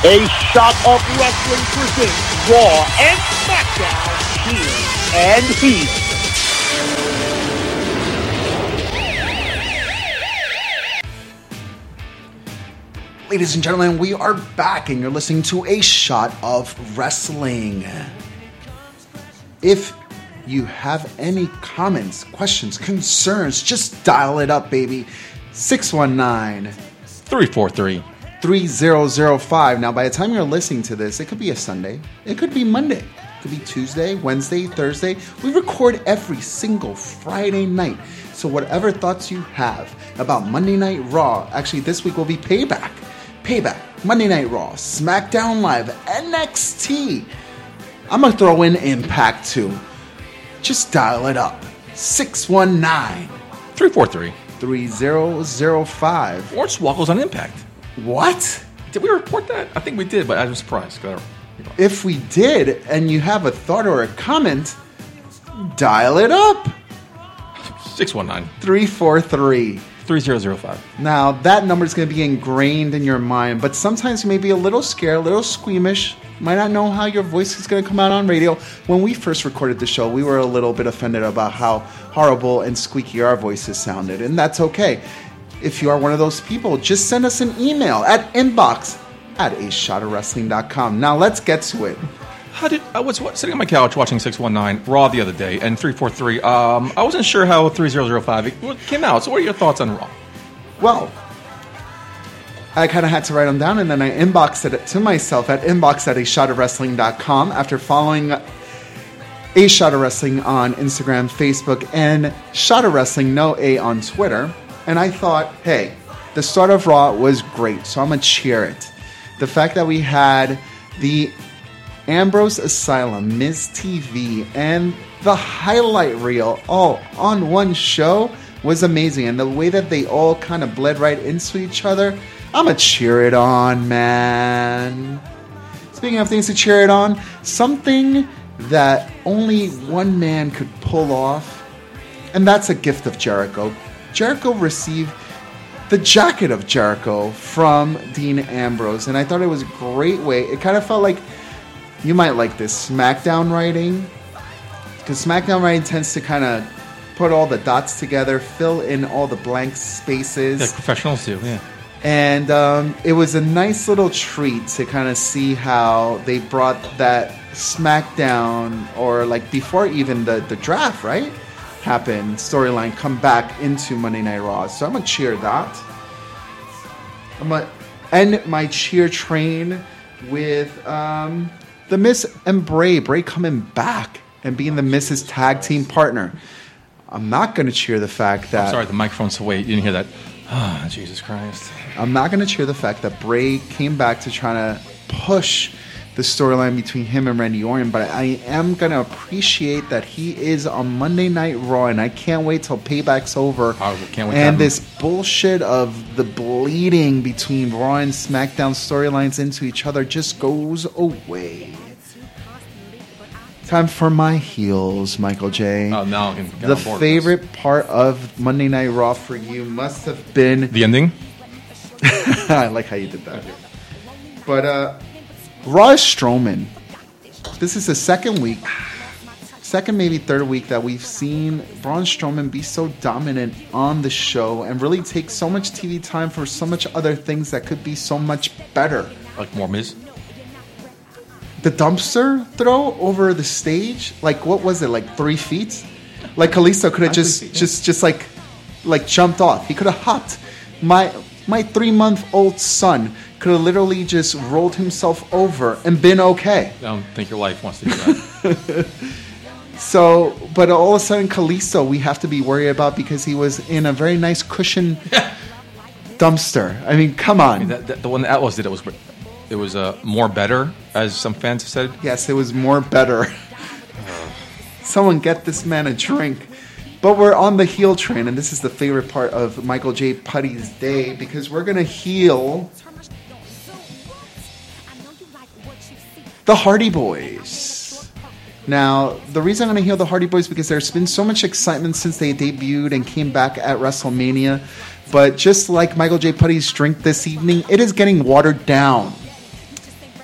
A shot of wrestling presents Raw and SmackDown here and here. Ladies and gentlemen, we are back and you're listening to a shot of wrestling. If you have any comments, questions, concerns, just dial it up, baby. 619 Three four three. 3005. Now, by the time you're listening to this, it could be a Sunday, it could be Monday, it could be Tuesday, Wednesday, Thursday. We record every single Friday night. So, whatever thoughts you have about Monday Night Raw, actually, this week will be Payback. Payback, Monday Night Raw, SmackDown Live, NXT. I'm going to throw in Impact too. Just dial it up. 619 Three four three. 3005. Orange Wackles on Impact. What? Did we report that? I think we did, but I was surprised. Ahead. If we did, and you have a thought or a comment, dial it up. 619 343. 3005. Now, that number is going to be ingrained in your mind, but sometimes you may be a little scared, a little squeamish, might not know how your voice is going to come out on radio. When we first recorded the show, we were a little bit offended about how horrible and squeaky our voices sounded, and that's okay. If you are one of those people, just send us an email at inbox at ashotofwrestling.com. Now, let's get to it. How did I was wa- sitting on my couch watching 619 Raw the other day and 343. Um, I wasn't sure how 3005 came out. So, what are your thoughts on Raw? Well, I kind of had to write them down, and then I inboxed it to myself at inbox at a shot of wrestling.com after following a shot of wrestling on Instagram, Facebook, and shot of wrestling no A on Twitter. And I thought, hey, the start of Raw was great, so I'm gonna cheer it. The fact that we had the Ambrose Asylum, Miz TV, and the highlight reel all on one show was amazing. And the way that they all kind of bled right into each other, I'm gonna cheer it on, man. Speaking of things to cheer it on, something that only one man could pull off, and that's a gift of Jericho. Jericho received the jacket of Jericho from Dean Ambrose, and I thought it was a great way. It kind of felt like you might like this SmackDown writing, because SmackDown writing tends to kind of put all the dots together, fill in all the blank spaces. Like professionals do, yeah. And um, it was a nice little treat to kind of see how they brought that SmackDown, or like before even the, the draft, right? Happened, storyline come back into Monday Night Raw. So I'm to cheer that. I'm to end my cheer train with um, the Miz and Bray. Bray coming back and being the Miz's Tag Team partner. I'm not to cheer the fact that. Sorry, the microphone's away. You didn't hear that. Ah, Jesus Christ. I'm not to cheer the fact that Bray came back to try to push the storyline between him and Randy Orton, but I am going to appreciate that he is on Monday Night Raw, and I can't wait till Payback's over. I can't wait and this bullshit of the bleeding between Raw and SmackDown storylines into each other just goes away. Time for my heels, Michael J. Oh, now I can get the on board with favorite part of Monday Night Raw for you must have been. The ending. I like how you did that. But uh, Raw is Strowman. This is the second week, second maybe third week that we've seen Braun Strowman be so dominant on the show and really take so much TV time for so much other things that could be so much better. Like more Miz. The dumpster throw over the stage, like what was it, like three feet? Like Kalisto could have just, feet, yeah. just, just like, like jumped off. He could have hopped. My my three month old son could have literally just rolled himself over and been okay. I don't think your life wants to do that. So, but all of a sudden, Kalisto, we have to be worried about because he was in a very nice cushion dumpster. I mean, come on. I mean, that, that, the one that Atlas did it was it was uh, more better, as some fans have said. Yes, it was more better. Someone get this man a drink. But we're on the heel train, and this is the favorite part of Michael J. Putty's day because we're gonna heal the Hardy Boys. Now, the reason I'm gonna heal the Hardy Boys because there's been so much excitement since they debuted and came back at WrestleMania. But just like Michael J. Putty's drink this evening, it is getting watered down.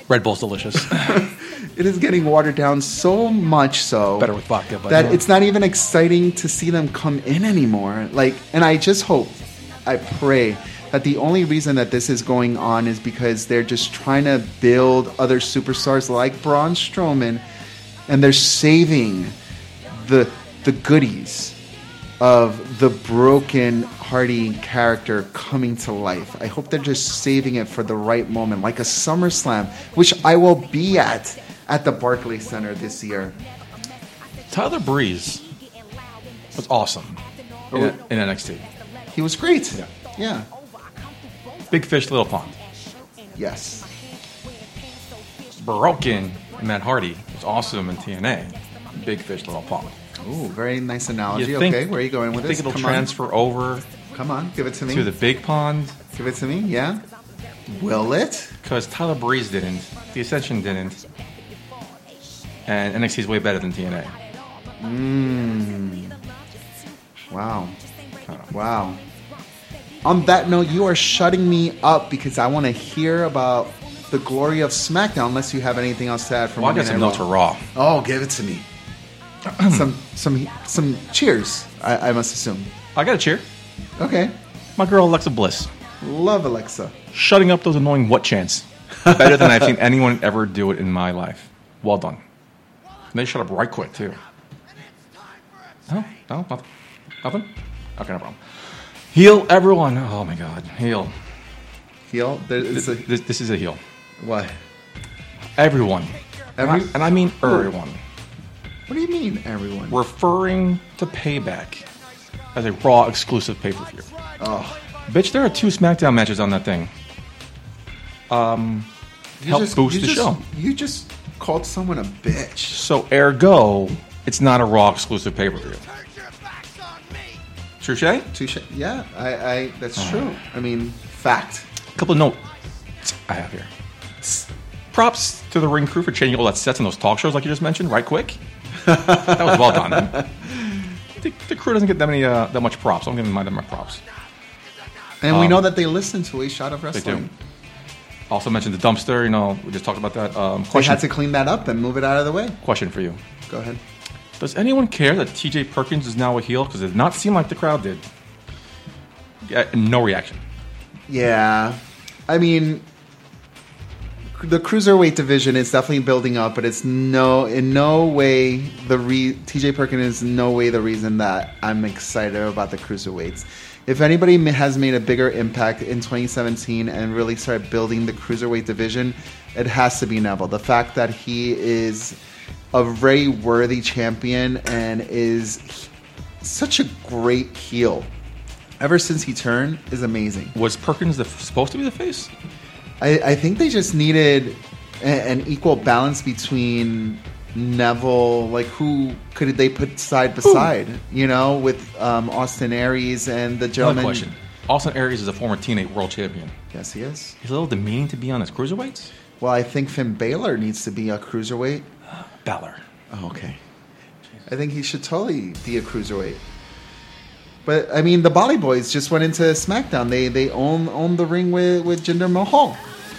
Red Bull's delicious. It is getting watered down so much so Better with vodka, but that yeah. it's not even exciting to see them come in anymore. Like, and I just hope, I pray that the only reason that this is going on is because they're just trying to build other superstars like Braun Strowman, and they're saving the the goodies of the broken Hardy character coming to life. I hope they're just saving it for the right moment, like a SummerSlam, which I will be at at the Barclays Center this year. Tyler Breeze was awesome oh, in, in NXT. He was great. Yeah. Yeah. Big fish, little pond. Yes. Broken Matt Hardy was awesome in TNA. Big fish, little pond. Ooh, very nice analogy. You think- okay, where are you going with I this? think it'll Come transfer over. Come on, give it to me. to the big pond give it to me. Yeah. Will it? because Tyler Breeze didn't, the Ascension didn't, and NXT is way better than TNA. Mm. Wow. Wow. On that note, you are shutting me up because I want to hear about the glory of SmackDown. Unless you have anything else to add from Well, I got Monday some Night notes for Raw. Oh, give it to me. some some some cheers. I, I must assume. I got a cheer. Okay. My girl Alexa Bliss, Love Alexa. shutting up those annoying what chants. Better than I've seen anyone ever do it in my life. Well done. And they shut up right quick too. No, no, nothing. Nothing. Okay, no problem. Heal everyone. Oh my God, heal. Heal? There, This, a, this, this is a heal. what? Everyone. and, I, Every- and I mean everyone. What do you mean, everyone? Referring to Payback as a Raw exclusive pay per view. oh, Bitch, there are two SmackDown matches on that thing. Um, you help just- boost the just- show. You just called someone a bitch. So, ergo, it's not a Raw exclusive pay per view. Touche? Touche. Yeah, I, I. That's true. I mean, fact. A couple of notes I have here. Props to the ring crew for changing all that sets in those talk shows, like you just mentioned, right quick. that was well done. The, the crew doesn't get that many uh, that much props. I'm giving them much props. And we Um, know that they listen to a shot of They wrestling. do. Also mentioned the dumpster. You know, we just talked about that. Um, They had to clean that up and move it out of the way. question for you. Go ahead. Does anyone care that T.J. Perkins is now a heel? Because it did not seem like the crowd did. No reaction. Yeah, I mean, the cruiserweight division is definitely building up, but it's no in no way the re- TJ Perkins is no way the reason that I'm excited about the cruiserweights. If anybody has made a bigger impact in 2017 and really started building the cruiserweight division, it has to be Neville. The fact that he is a very worthy champion and is such a great heel ever since he turned is amazing. Was Perkins the, supposed to be the face? I, I think they just needed a, an equal balance between Neville, like who could they put side by side, you know, with um, Austin Aries and the Another gentleman. question. Austin Aries is a former TNA world champion. Yes, he is. He's a little demeaning to be on his cruiserweights. Well, I think Finn Balor needs to be a cruiserweight. Balor. Oh, okay. I think he should totally be a cruiserweight. But I mean, the Bolly Boys just went into SmackDown. They they own own the ring with with Jinder Mahal,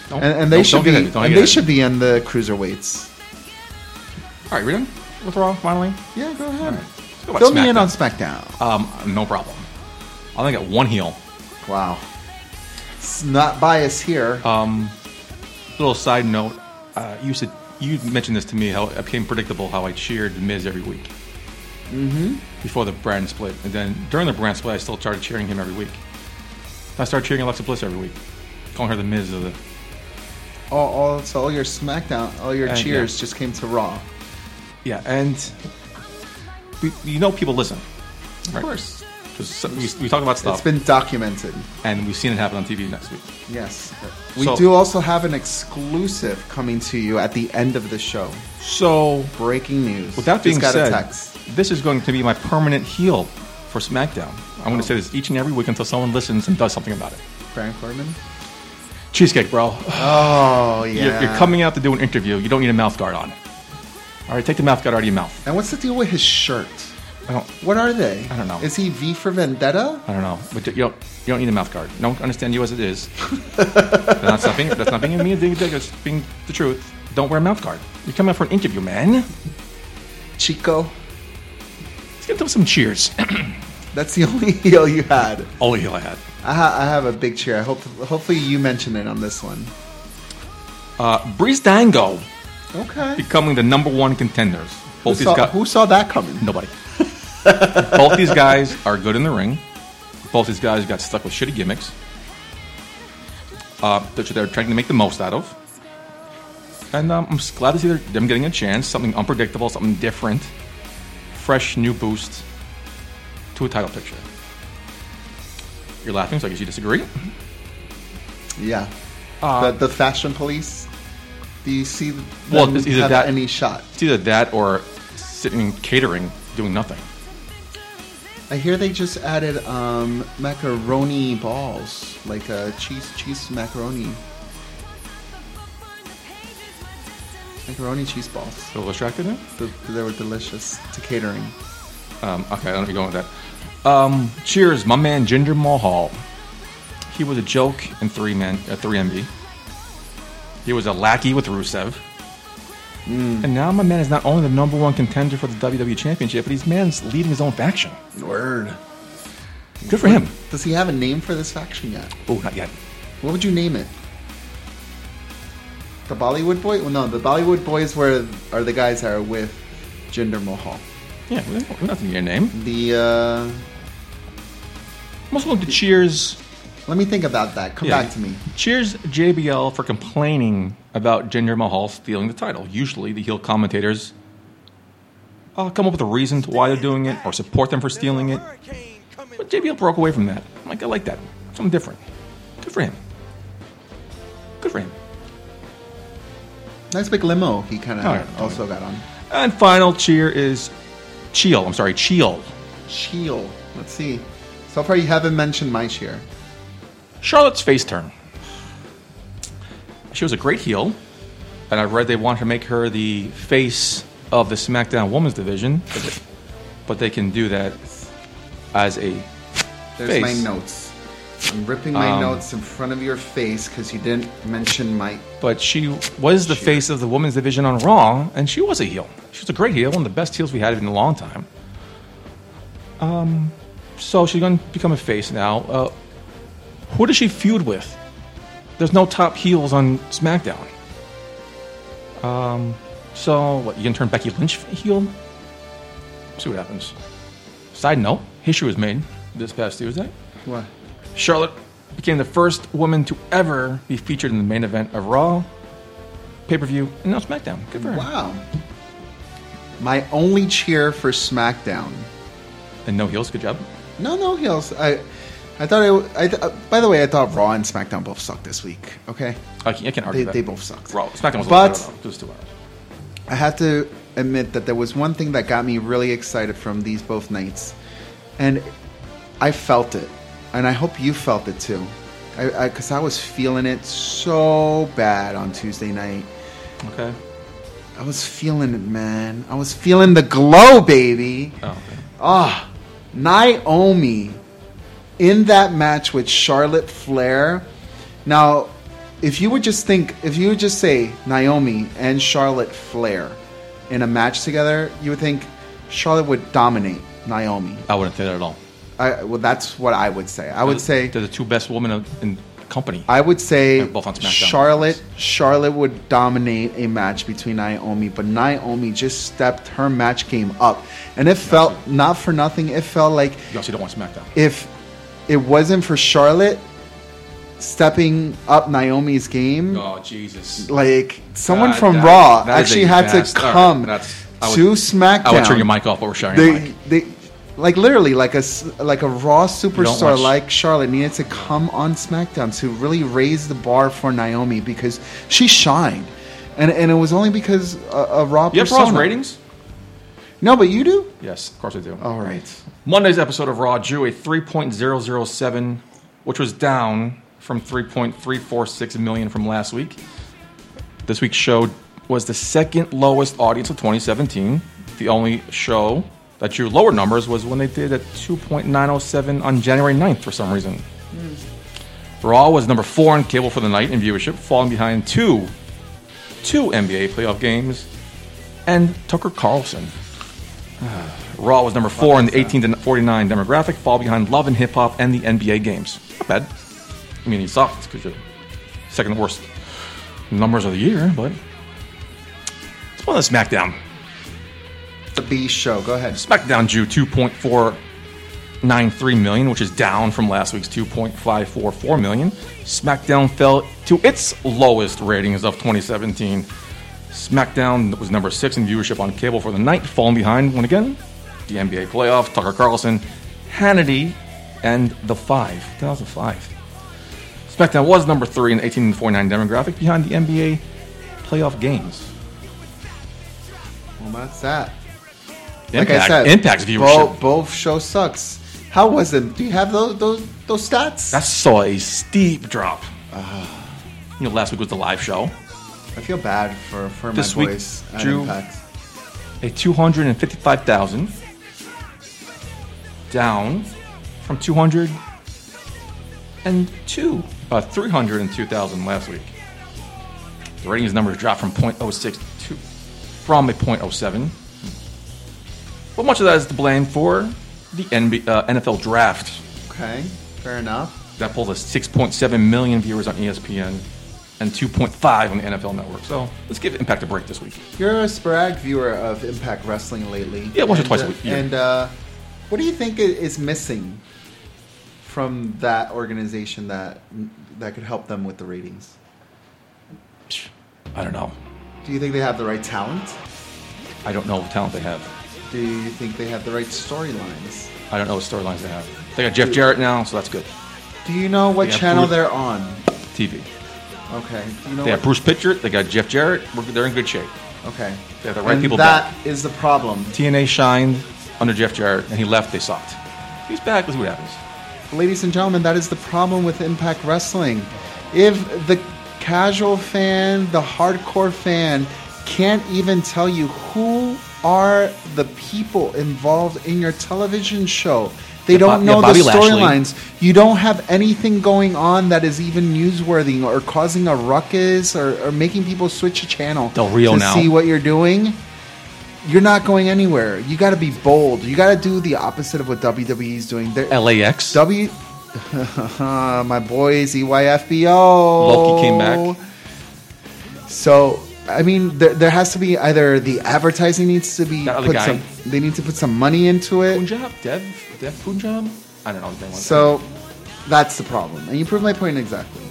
Don't- and, and they don't- should don't be it, and they it. should be in the cruiserweights. All right, we done with Raw finally. Yeah, go ahead. Go about Fill me in on SmackDown. Um, no problem. I only got one heel. Wow, it's not biased here. Um, little side note: uh, you said you mentioned this to me how it became predictable how I cheered The Miz every week. Mm-hmm. Before the brand split, and then during the brand split, I still started cheering him every week. I started cheering Alexa Bliss every week, calling her the Miz of the. all, all so all your SmackDown, all your Uh, cheers yeah. just came to Raw. Yeah, and we, you know people listen. Of Right. course, we, we talk about stuff. It's been documented. and we've seen it happen on TV next week. Yes, we So- do also have an exclusive coming to you at the end of the show. So, Breaking news. with that being got said, this is going to be my permanent heel for SmackDown. I'm going to say this each and every week until someone listens and does something about it. Baron Corbin. Cheesecake, bro. Oh yeah. You're, you're coming out to do an interview. You don't need a mouth guard on. All right, take the mouth guard out of your mouth. And what's the deal with his shirt? I don't. What are they? I don't know. Is he V for Vendetta? I don't know, but you don't. You don't need a mouth guard. No, understand you as it is. that's not something. That's not being me. That's being the truth. Don't wear a mouth guard. You're coming out for an interview, man. Chico. Let's get them some cheers. That's the only heel you had. Only heel I had. I, ha- I have a big cheer. I hope. Hopefully you mention it on this one. Uh, Breezango Okay. becoming the number one contenders. Both these saw, guys. who saw that coming? Nobody. Both these guys are good in the ring. Both these guys got stuck with shitty gimmicks. Uh, that they're trying to make the most out of. And um, I'm glad to see them getting a chance, something unpredictable, something different, fresh new boost to a title picture. You're laughing, so I guess you disagree. Yeah. Uh, the, the fashion police. Do you see them Well, it's either have that- any shot? It's either that or sitting in catering doing nothing. I hear they just added um, macaroni balls, like uh, cheese cheese macaroni. Macaroni cheese balls. A little distracted they were delicious to catering. Um, okay, I don't know if you're going with that. Um, cheers, my man Jinder Mahal. He was a joke in three man, uh, three MB. He was a lackey with Rusev. And now my man is not only the number one contender for the WWE Championship, but he's man's leading his own faction. Word. Good for him. Does he have a name for this faction yet? Oh, not yet. What would you name it? The Bollywood Boy? Well, no, the Bollywood Boys were are the guys that are with Jinder Mahal. Yeah, we don't, we don't have to get your name. The uh, I'm also going to cheers. let me think about that. Come Yeah. back to me. Cheers JBL for complaining about Jinder Mahal stealing the title. Usually, the heel commentators uh, come up with a reason to why they're doing it or support them for stealing it. But JBL broke away from that. I'm like, I like that. Something different. Good for him. Good for him. Nice big limo. He kind of right, also got on. And final cheer is Cheel. I'm sorry, Cheel. Shield. Let's see. So far, you haven't mentioned my cheer. Charlotte's face turn. She was a great heel, and I read they want to make her the face of the SmackDown Women's Division, but they, but they can do that as a There's face. my notes. I'm ripping my Um, notes in front of your face because you didn't mention my. But she was the face of the Women's Division on Raw, and she was a heel. She was a great heel, one of the best heels we had in a long time. Um, so she's going to become a face now. Uh, who does she feud with? There's no top heels on SmackDown. Um, so what? You gonna turn Becky Lynch heel? See what happens. Side note: history was made this past Tuesday. What? Charlotte became the first woman to ever be featured in the main event of Raw, pay per view, and now SmackDown. Good for her. Wow. My only cheer for SmackDown. And no heels. Good job. No, no heels. I, I thought it. I, th- uh, by the way, I thought Raw and SmackDown both sucked this week. Okay, I can't, I can't argue they, that. they both sucked. Raw. SmackDown was a But- little better, though. It was two hours. I have to admit that there was one thing that got me really excited from these both nights, and I felt it, and I hope you felt it too, because I, 'cause I was feeling it so bad on Tuesday night. Okay. I was feeling it, man. I was feeling the glow, baby. Oh, okay. Ah, Naomi in that match with Charlotte Flair. Now, if you would just think, if you would just say Naomi and Charlotte Flair in a match together, you would think Charlotte would dominate Naomi. I wouldn't say that at all. I, well, that's what I would say. I would They're- say they're the two best women in- company. I would say both on SmackDown. Charlotte Charlotte would dominate a match between Naomi, but Naomi just stepped her match game up, and it felt not for nothing. It felt like you also don't want SmackDown. if it wasn't for Charlotte stepping up Naomi's game, Oh Jesus! like someone from that- Raw that is actually a had to vast- all right, come that's- I would- to SmackDown. I would turn your mic off, but we're sharing your They, mic. they, like literally, like a s- like a Raw superstar watch- like Charlotte needed to come on SmackDown to really raise the bar for Naomi because she shined, and and it was only because uh, a, a Raw. You have persona. Raw's ratings? No, but you do. Yes, of course I do. All right. Monday's episode of Raw drew a 3.007, which was down from 3.346 million from last week. This week's show was the second lowest audience of 2017. The only show that drew lower numbers was when they did at 2.907 on January 9th for some reason. Hmm. Raw was number four on cable for the night in viewership, falling behind two, two NBA playoff games, and Tucker Carlson. Uh, Raw was number four in the 18 to 49 demographic, fall behind Love and Hip Hop and the NBA games. Not bad. I mean, he sucked because you're second worst numbers of the year, but it's one of the SmackDown. The B show. Go ahead. SmackDown drew 2.493 million, which is down from last week's 2.544 million. SmackDown fell to its lowest ratings of 2017. SmackDown was number six in viewership on cable for the night, falling behind, when again, the NBA playoff, Tucker Carlson, Hannity, and The Five. 2005. SmackDown was number three in the 18 to 49 demographic, behind the NBA playoff games. Well, that's that. Impact, like I said, Impact's viewership. Both, both show sucks. How was it? Do you have those those those stats? That saw a steep drop. Ah. You know, last week was the live show. I feel bad for for This my week, boys at Drew- Impact. A 255,000 down from 202, uh, 302,000 last week. The ratings numbers dropped from 0.06 to from a 0.07. But much of that is to blame for the NB, uh, NFL draft. Okay, fair enough. That pulled us 6.7 million viewers on ESPN and 2.5 on the NFL Network. So let's give Impact a break this week. You're a sporadic viewer of Impact Wrestling lately. Yeah, once or And, twice a uh, week, yeah. And uh, what do you think is missing from that organization that that could help them with the ratings? I don't know. Do you think they have the right talent? I don't know what talent they have. Do you think they have the right storylines? I don't know what storylines they have. They got Jeff Jarrett now, so that's good. Do you know what They channel they're on? TV. Okay. You know They have what- Bruce Prichard. They got Jeff Jarrett. We're, they're in good shape. Okay. They have the right and people That is the problem. TNA shined under Jeff Jarrett, and he left. They sucked. He's back. Let's see what happens. Ladies and gentlemen, that is the problem with Impact Wrestling. If the casual fan, the hardcore fan, can't even tell you who are the people involved in your television show, they Yeah, don't Bob- know yeah, the storylines. You don't have anything going on that is even newsworthy or causing a ruckus or, or making people switch a channel Del Rio to now. see what you're doing. You're not going anywhere. You got to be bold. You got to do the opposite of what WWE is doing. They're, LAX. W. my boys, EYFBO. Loki came back. So, I mean, there, there has to be either the advertising needs to be That put some. They need to put some money into it. Punjab? Dev? Dev Punjab? I don't know his name. was. So, that's the problem. And you prove my point exactly.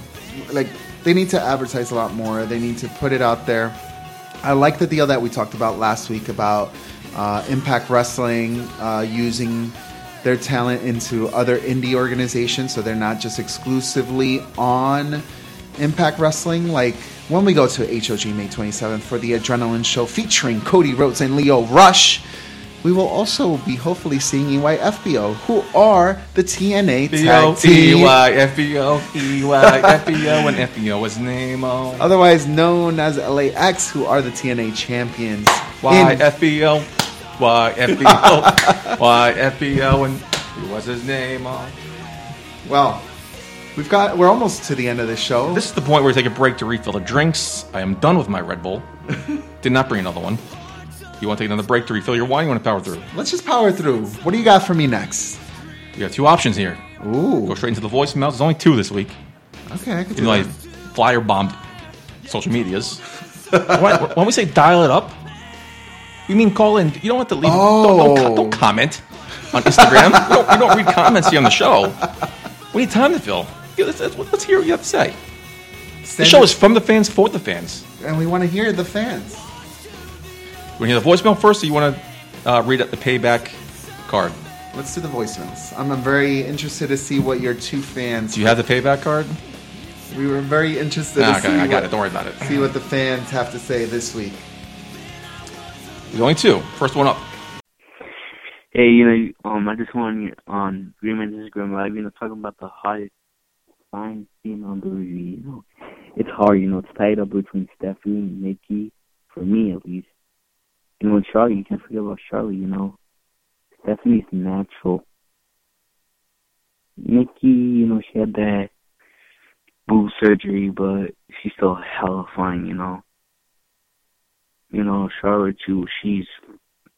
Like, they need to advertise a lot more. They need to put it out there. I like the deal that we talked about last week about uh, Impact Wrestling uh, using their talent into other indie organizations, so they're not just exclusively on Impact Wrestling. Like when we go to HOG May 27th for the Adrenaline Show featuring Cody Rhodes and Lio Rush, we will also be hopefully seeing EYFBO, who are the TNA tag team, Y F B O E Y F B O and F B O is name O otherwise known as LAX, who are the TNA champions. Y in- F B O Y F B O Y F B O and what's his name well, we've got we're almost to the end of the show. This is the point where we take a break to refill the drinks. I am done with my Red Bull. Did not bring another one. You want to take another break to refill your wine? You want to power through? Let's just power through. What do you got for me next? You got two options here. Ooh, Go straight into the voicemails. There's only two this week. okay, I can do You know, I that. flyer bombed social medias. when, when we say dial it up, we mean call in. You don't have to leave. Don't, don't, oh. co- Oh. don't comment on Instagram. you, don't, you don't read comments here on the show. We need time to fill. Yeah, Let's, let's, let's hear what you have to say. The Send show it- is from the fans for the fans. and we want to hear the fans. You want to hear the voicemail first, or you want to uh, read out the payback card? Let's do the voicemails. I'm, I'm very interested to see what your two fans. Do you have the payback card? We were very interested Ah, to okay, see I got what, it. Don't worry about it. see what the fans have to say this week. There's only two. First one up. Hey, you know, um, I just want on Greenman's Instagram Live, you know, talking about the hottest fine on the review. You know, it's hard, you know, it's tied up between Stephanie and Nikki, for me at least. You know, Charlie, you can't forget about Charlie, you know. Stephanie's natural. Nikki, you know, she had that boob surgery, but she's still hella fine, you know. You know, Charlotte too, she's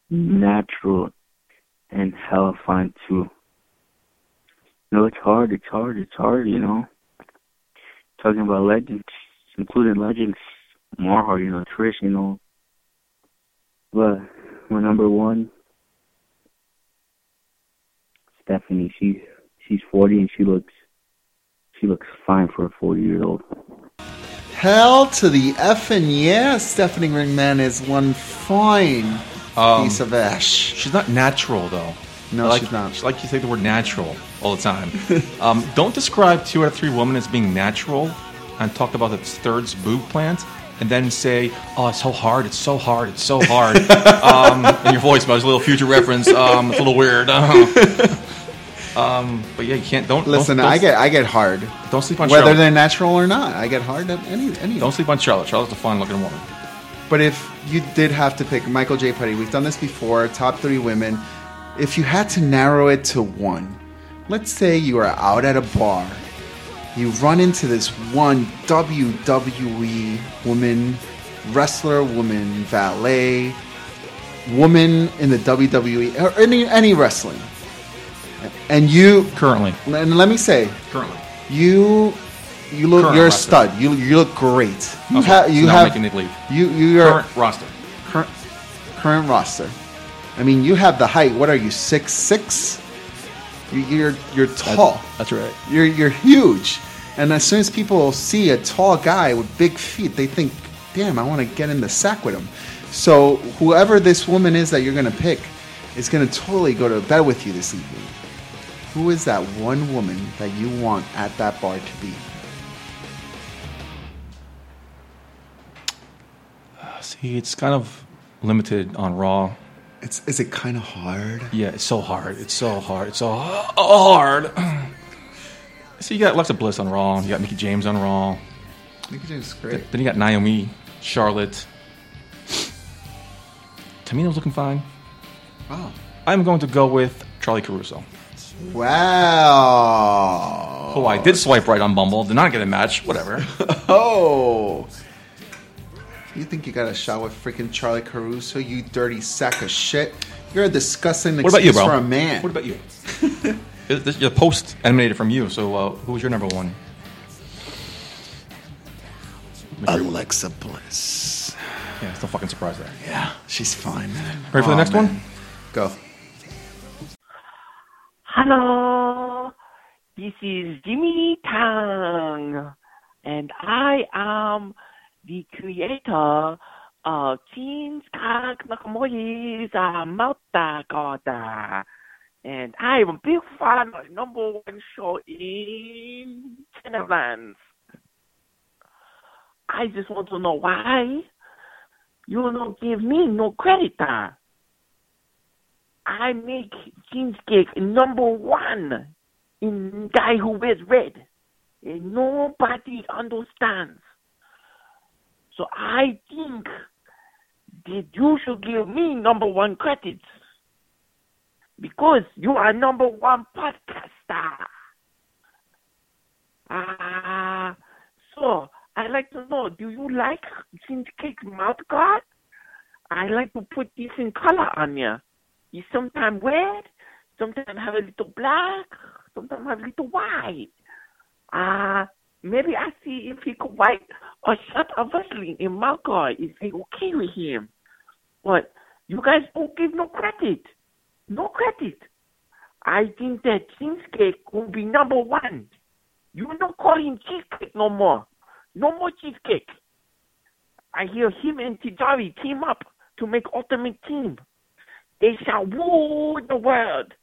natural and hella fine too. You know, it's hard, it's hard, it's hard, you know. Talking about legends, including legends, more hard, you know, Trish, you know. But my number one, Stephanie, she's she's forty and she looks she looks fine for a forty year old. Hell to the effing yeah! Stephanie Ringman is one fine Um, piece of ash. She's not natural though. No, like, she's not. She like you say the word natural all the time. um, don't describe two out of three women as being natural, and talk about the third's boob plant, and then say, "Oh, it's so hard. It's so hard. It's so hard." um, in your voice, but it's a little future reference. Um, it's a little weird. um, but yeah, you can't. Don't Listen, Don't, don't, I get I get hard, Don't sleep on whether Charlotte. they're natural or not. I get hard at any any. Don't sleep on Charlotte. Charlotte's a fine-looking woman. But if you did have to pick Michael J. Putty, we've done this before, top three women. If you had to narrow it to one, let's say you are out at a bar, you run into this one WWE woman, wrestler, woman, valet, woman in the WWE, or any, any wrestling. And you, Currently, and let me say, currently. you you look Current you're a stud. You you look great. You Okay, have you have making it leave. you you are Current roster. current current roster. I mean, you have the height. What are you six six? You, you're you're tall. That's right. You're you're huge. And as soon as people see a tall guy with big feet, they think, "Damn, I want to get in the sack with him." So whoever this woman is that you're gonna pick is gonna totally go to bed with you this evening. Who is that one woman that you want at that bar to be? Uh, see, it's kind of limited on Raw. It's is it kind of hard? Yeah, it's so hard. It's so hard. It's so hard. so you got Alexa Bliss on Raw. You got Mickie James on Raw. Mickie James is great. Then you got Naomi, Charlotte. Tamina's looking fine. Wow. I'm going to go with Charly Caruso. Wow. Oh, I did swipe right on Bumble. Did not get a match. Whatever. Oh. You think you got a shot with freaking Charly Caruso? You dirty sack of shit. You're a disgusting What about you, excuse bro? for a man. What about you? This- this- Your post emanated from you. So, uh, who was your number one? Alexa Bliss. Yeah, it's no fucking surprise there. Yeah, she's fine, man. Ready for the Aw, next man. one? Go. Hello, this is Jimmy Tang, and I am the creator of Jeans Cock Nakamori's Goda. And I am a big fan of number one show in Netherlands. I just want to know why you don't give me no credit. uh. I make Jeans cheesecake number one in guy who wears red. And nobody understands. So I think that you should give me number one credit Because you are number one podcaster. Ah, so I'd like to know, do you like cheesecake mouth guard? I like to put this in color on you. You sometimes red, sometimes have a little black, sometimes have a little white. Ah, maybe I see if he could write a shot of Vaseline in my guard. Is it okay with him? But you guys don't give no credit. No credit. I think that cheesecake will be number one. You don't call him cheesecake no more. No more cheesecake. I hear him and Tajiri team up to make ultimate team. They shall rule the world.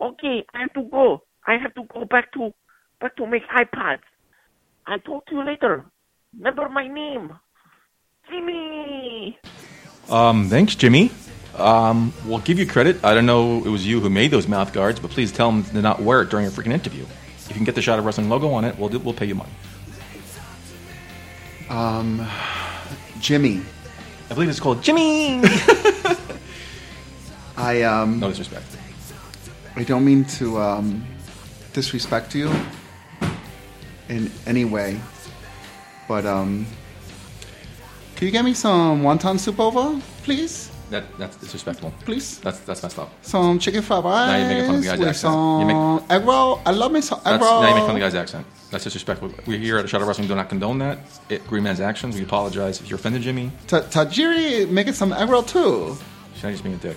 Okay, I have to go. I have to go back to back to make iPads. I'll talk to you later. Remember my name. Jimmy. Um, thanks, Jimmy. Um, we'll give you credit. I don't know it was you who made those mouth guards, but please tell them to not wear it during a freaking interview. If you can get the shot of wrestling logo on it, we'll do, we'll pay you money. Um, Jimmy, I believe it's called Jimmy. I um, no disrespect. I don't mean to um, disrespect you in any way, but um, can you get me some wonton soup over, please? That that's disrespectful. Please. That's that's messed up. Some chicken fried rice Now you're making fun of the guy's with accent. You some egg roll. I love me some egg That's, roll. now you make fun of the guy's accent. That's disrespectful. We here at Shot of Wrestling do not condone that. It, Green Man's actions. We apologize if you're offended, Jimmy. Ta- Tajiri making some egg roll too. Now you're just being a dick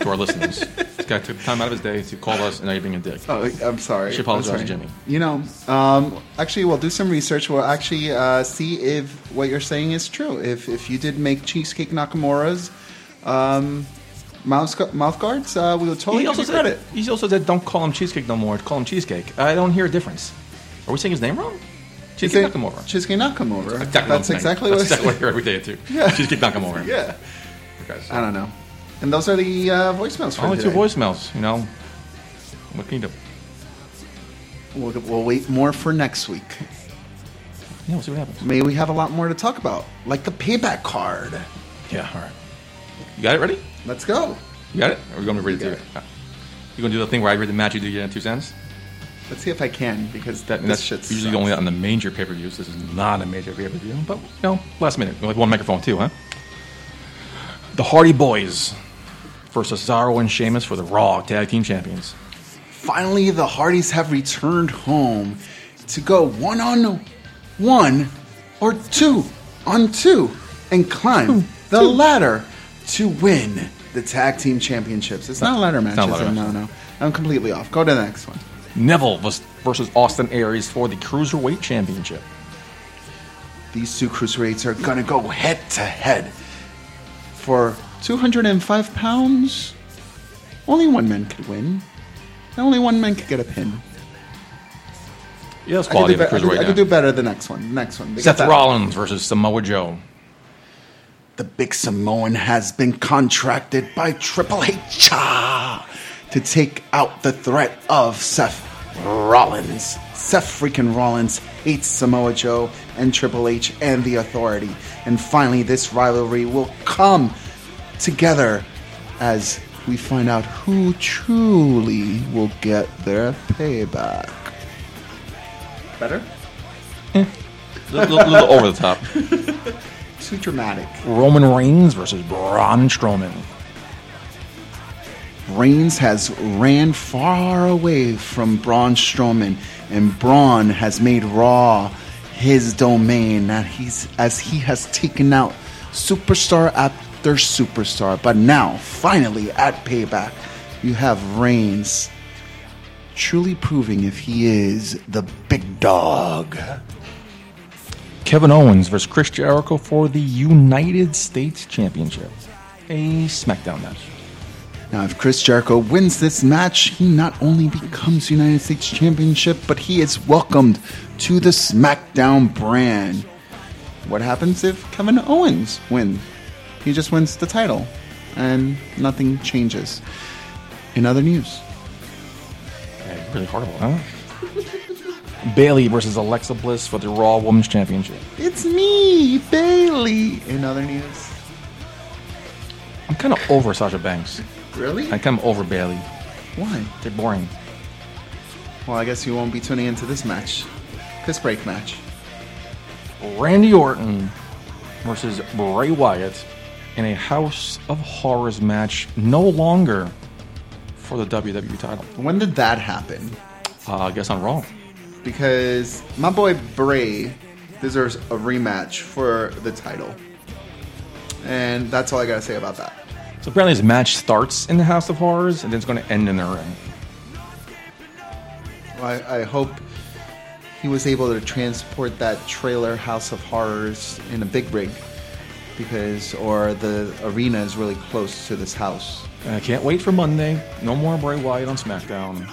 to our listeners. This guy took time out of his day to call us, and now you're being a dick. Oh, I'm sorry. You should apologize sorry. to Jimmy. You know, um, actually, we'll do some research. We'll actually uh, see if what you're saying is true. If if you did make cheesecake Nakamura's um, mouth mouth guards, uh, we will totally He give also you said, credit. he also said, "Don't call him cheesecake no more. Call him cheesecake." I don't hear a difference. Are we saying his name wrong? Cheesecake Say- Nakamura. Cheesecake Nakamura. Exactly That's what I'm saying. exactly what exactly what I hear every day too. Yeah. Cheesecake Nakamura. Yeah. Okay, I don't know. And those are the uh, voicemails for Only two voicemails. You know, what can you do? We'll, we'll wait more for next week. Yeah, we'll see what happens. Maybe we have a lot more to talk about, like the payback card. Yeah, all right. You got it ready? Let's go. You got it? Or are we going to read it to you? You going to do the thing where I read the match, you do your two cents? Let's see if I can because That, this that's shit's usually only on the major pay per views. This is not a major pay per view, but you know, last minute. We have one microphone too, huh? The Hardy Boys versus Cesaro and Sheamus for the Raw Tag Team Champions. Finally, the Hardys have returned home to go one on one or two on two and climb the ladder to win the tag team championships. It's not a ladder match. not a ladder it? match. No, no. I'm completely off. Go to the next one. Neville vers- versus Austin Aries for the Cruiserweight Championship. These two cruiserweights are gonna go head to head for 205 pounds. Only one man could win. Only one man could get a pin. Yeah, that's I could, quality do of be- the I, could, I could do better the next one. The next one. They Seth. Rollins versus Samoa Joe. The big Samoan has been contracted by Triple H ah, to take out the threat of Seth Rollins. Seth freaking Rollins hates Samoa Joe and Triple H and the Authority. And finally, this rivalry will come together as we find out who truly will get their payback. Better? A little, little, little over the top. Too dramatic. Roman Reigns versus Braun Strowman. Reigns has ran far away from Braun Strowman, and Braun has made Raw his domain. That he's as he has taken out superstar after superstar. But now, finally, at Payback, you have Reigns truly proving if he is the big dog. Kevin Owens versus Chris Jericho for the United States Championship. A SmackDown match. Now, if Chris Jericho wins this match, he not only becomes United States Championship, but he is welcomed to the SmackDown brand. What happens if Kevin Owens wins? He just wins the title. and nothing changes. In other news, Yeah, really horrible, huh? Bayley versus Alexa Bliss for the Raw Women's Championship. it's me, Bayley. In other news, I'm kind of over Sasha Banks. really? I'm kind of over Bayley. Why? They're boring. Well, I guess you won't be tuning into this match, this break match. Randy Orton versus Bray Wyatt in a House of Horrors match, no longer for the WWE title. When did that happen? Uh, I guess I'm wrong. Because my boy Bray deserves a rematch for the title, and that's all I gotta say about that. So apparently, his match starts in the House of Horrors and then it's going to end in the ring. I, I hope he was able to transport that trailer House of Horrors in a big rig because or the arena is really close to this house. I can't wait for Monday. No more Bray Wyatt on SmackDown.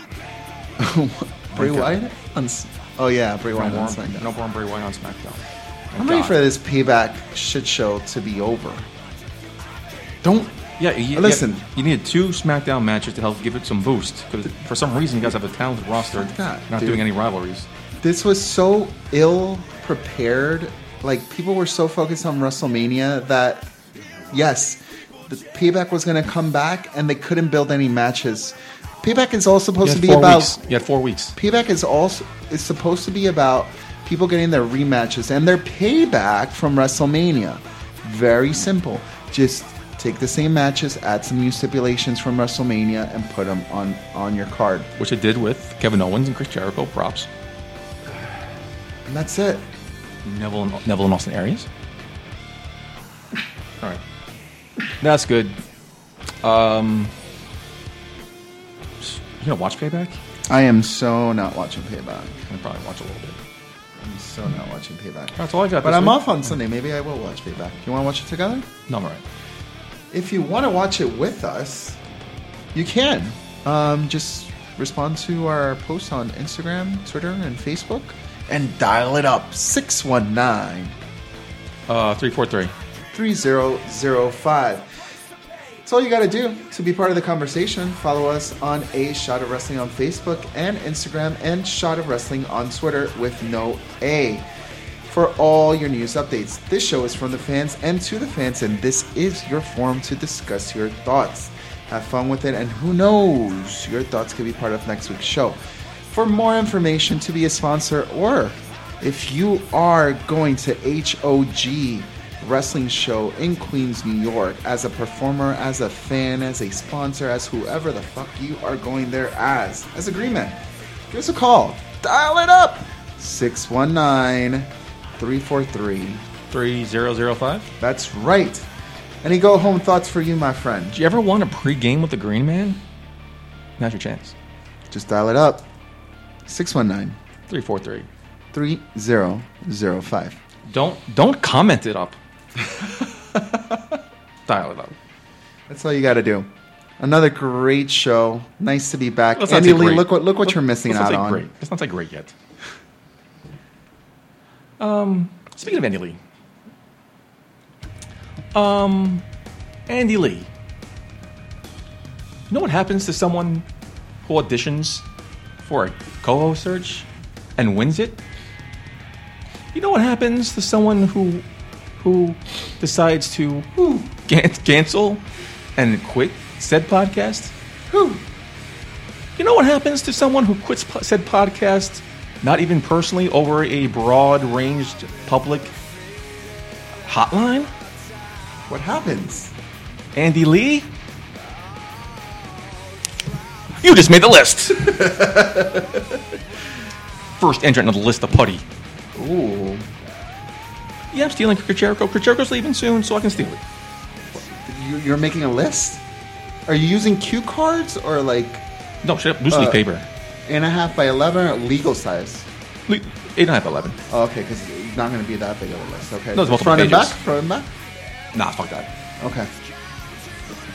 Bray. Wyatt? On, oh yeah, Bray No Wyatt more, on SmackDown. no more Bray Wyatt on SmackDown. I'm ready for this payback shit show to be over. Don't Yeah, you, Listen. yeah, you needed two SmackDown matches to help give it some boost. Because for some reason, you guys have a talented roster. That, not dude. doing any rivalries. this was so ill prepared. Like people were so focused on WrestleMania that yes, the payback was going to come back, and they couldn't build any matches. Payback is all supposed to be about. weeks. You had four weeks. Payback is also is supposed to be about people getting their rematches and their payback from WrestleMania. Very simple. Just take the same matches, add some new stipulations from WrestleMania, and put them on on your card. Which it did with Kevin Owens and Chris Jericho. Props. And that's it. Neville and, Neville and Austin Aries. All right. That's good. Um, you gonna watch Payback? I am so not watching Payback. I'll probably watch a little bit. I'm so not watching Payback. That's all I got. But I'm week. off on Sunday. Maybe I will watch Payback. You want to watch it together? No, I'm all right. If you want to watch it with us, you can. Um, just respond to our post on Instagram, Twitter, and Facebook, and dial it up 619 Uh, three four three. 3005. That's all you got to do to be part of the conversation. Follow us on A Shot of Wrestling on Facebook and Instagram, and Shot of Wrestling on Twitter with no A. For all your news updates, this show is from the fans and to the fans, and this is your forum to discuss your thoughts. Have fun with it, and who knows, your thoughts could be part of next week's show. For more information, to be a sponsor, or if you are going to HOG wrestling show in Queens, New York, as a performer, as a fan, as a sponsor, as whoever the fuck you are going there as, as a green man, give us a call. Dial it up 619 343. Three zero zero five. That's right. Any go home thoughts for you, my friend? Do you ever want a pre-game with the Green Man? Now's your chance. Just dial it up 619 Three four three. 3005. Don't don't comment it up. Dial it up. That's all you got to do. Another great show. Nice to be back. Let's Andy Lee, great. look what look what Let's- you're missing out on. Great. Let's not say great yet. Um, speaking of Andy Lee, um, Andy Lee. You know what happens to someone who auditions for a co-host search and wins it? You know what happens to someone who who decides to cancel and quit said podcast? Who? You know what happens to someone who quits po- said podcast, not even personally, over a broad ranged public hotline? What happens? Andy Lee? You just made the list! First entrant on the list of putty. Ooh. Yeah, I'm stealing. Chris Jericho's leaving soon, so I can steal it. You, you're making a list? Are you using cue cards or like No, shut up. Loose leaf Uh, paper. eight and a half by 11 or legal size? Le- Eight and a half, eleven. Oh, okay, because it's not going to be that big of a list. Okay. No, it's multiple front and pages. back? Front and back? Nah, fuck that. Okay.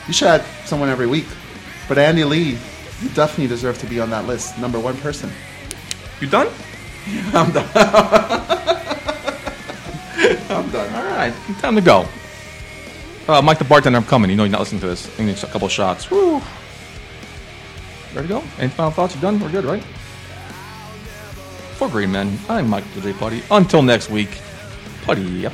You should add someone every week. But Andy Lee, you definitely deserve to be on that list. Number one person. You done? I'm done. I'm done. All right, time to go. Uh, Mike the bartender, I'm coming. You know you're not listening to this. I need a couple shots. Woo. Ready to go? Any final thoughts? You're done? We're good, right? For Green Men, I'm Mike the J Putty. Until next week, Putty up.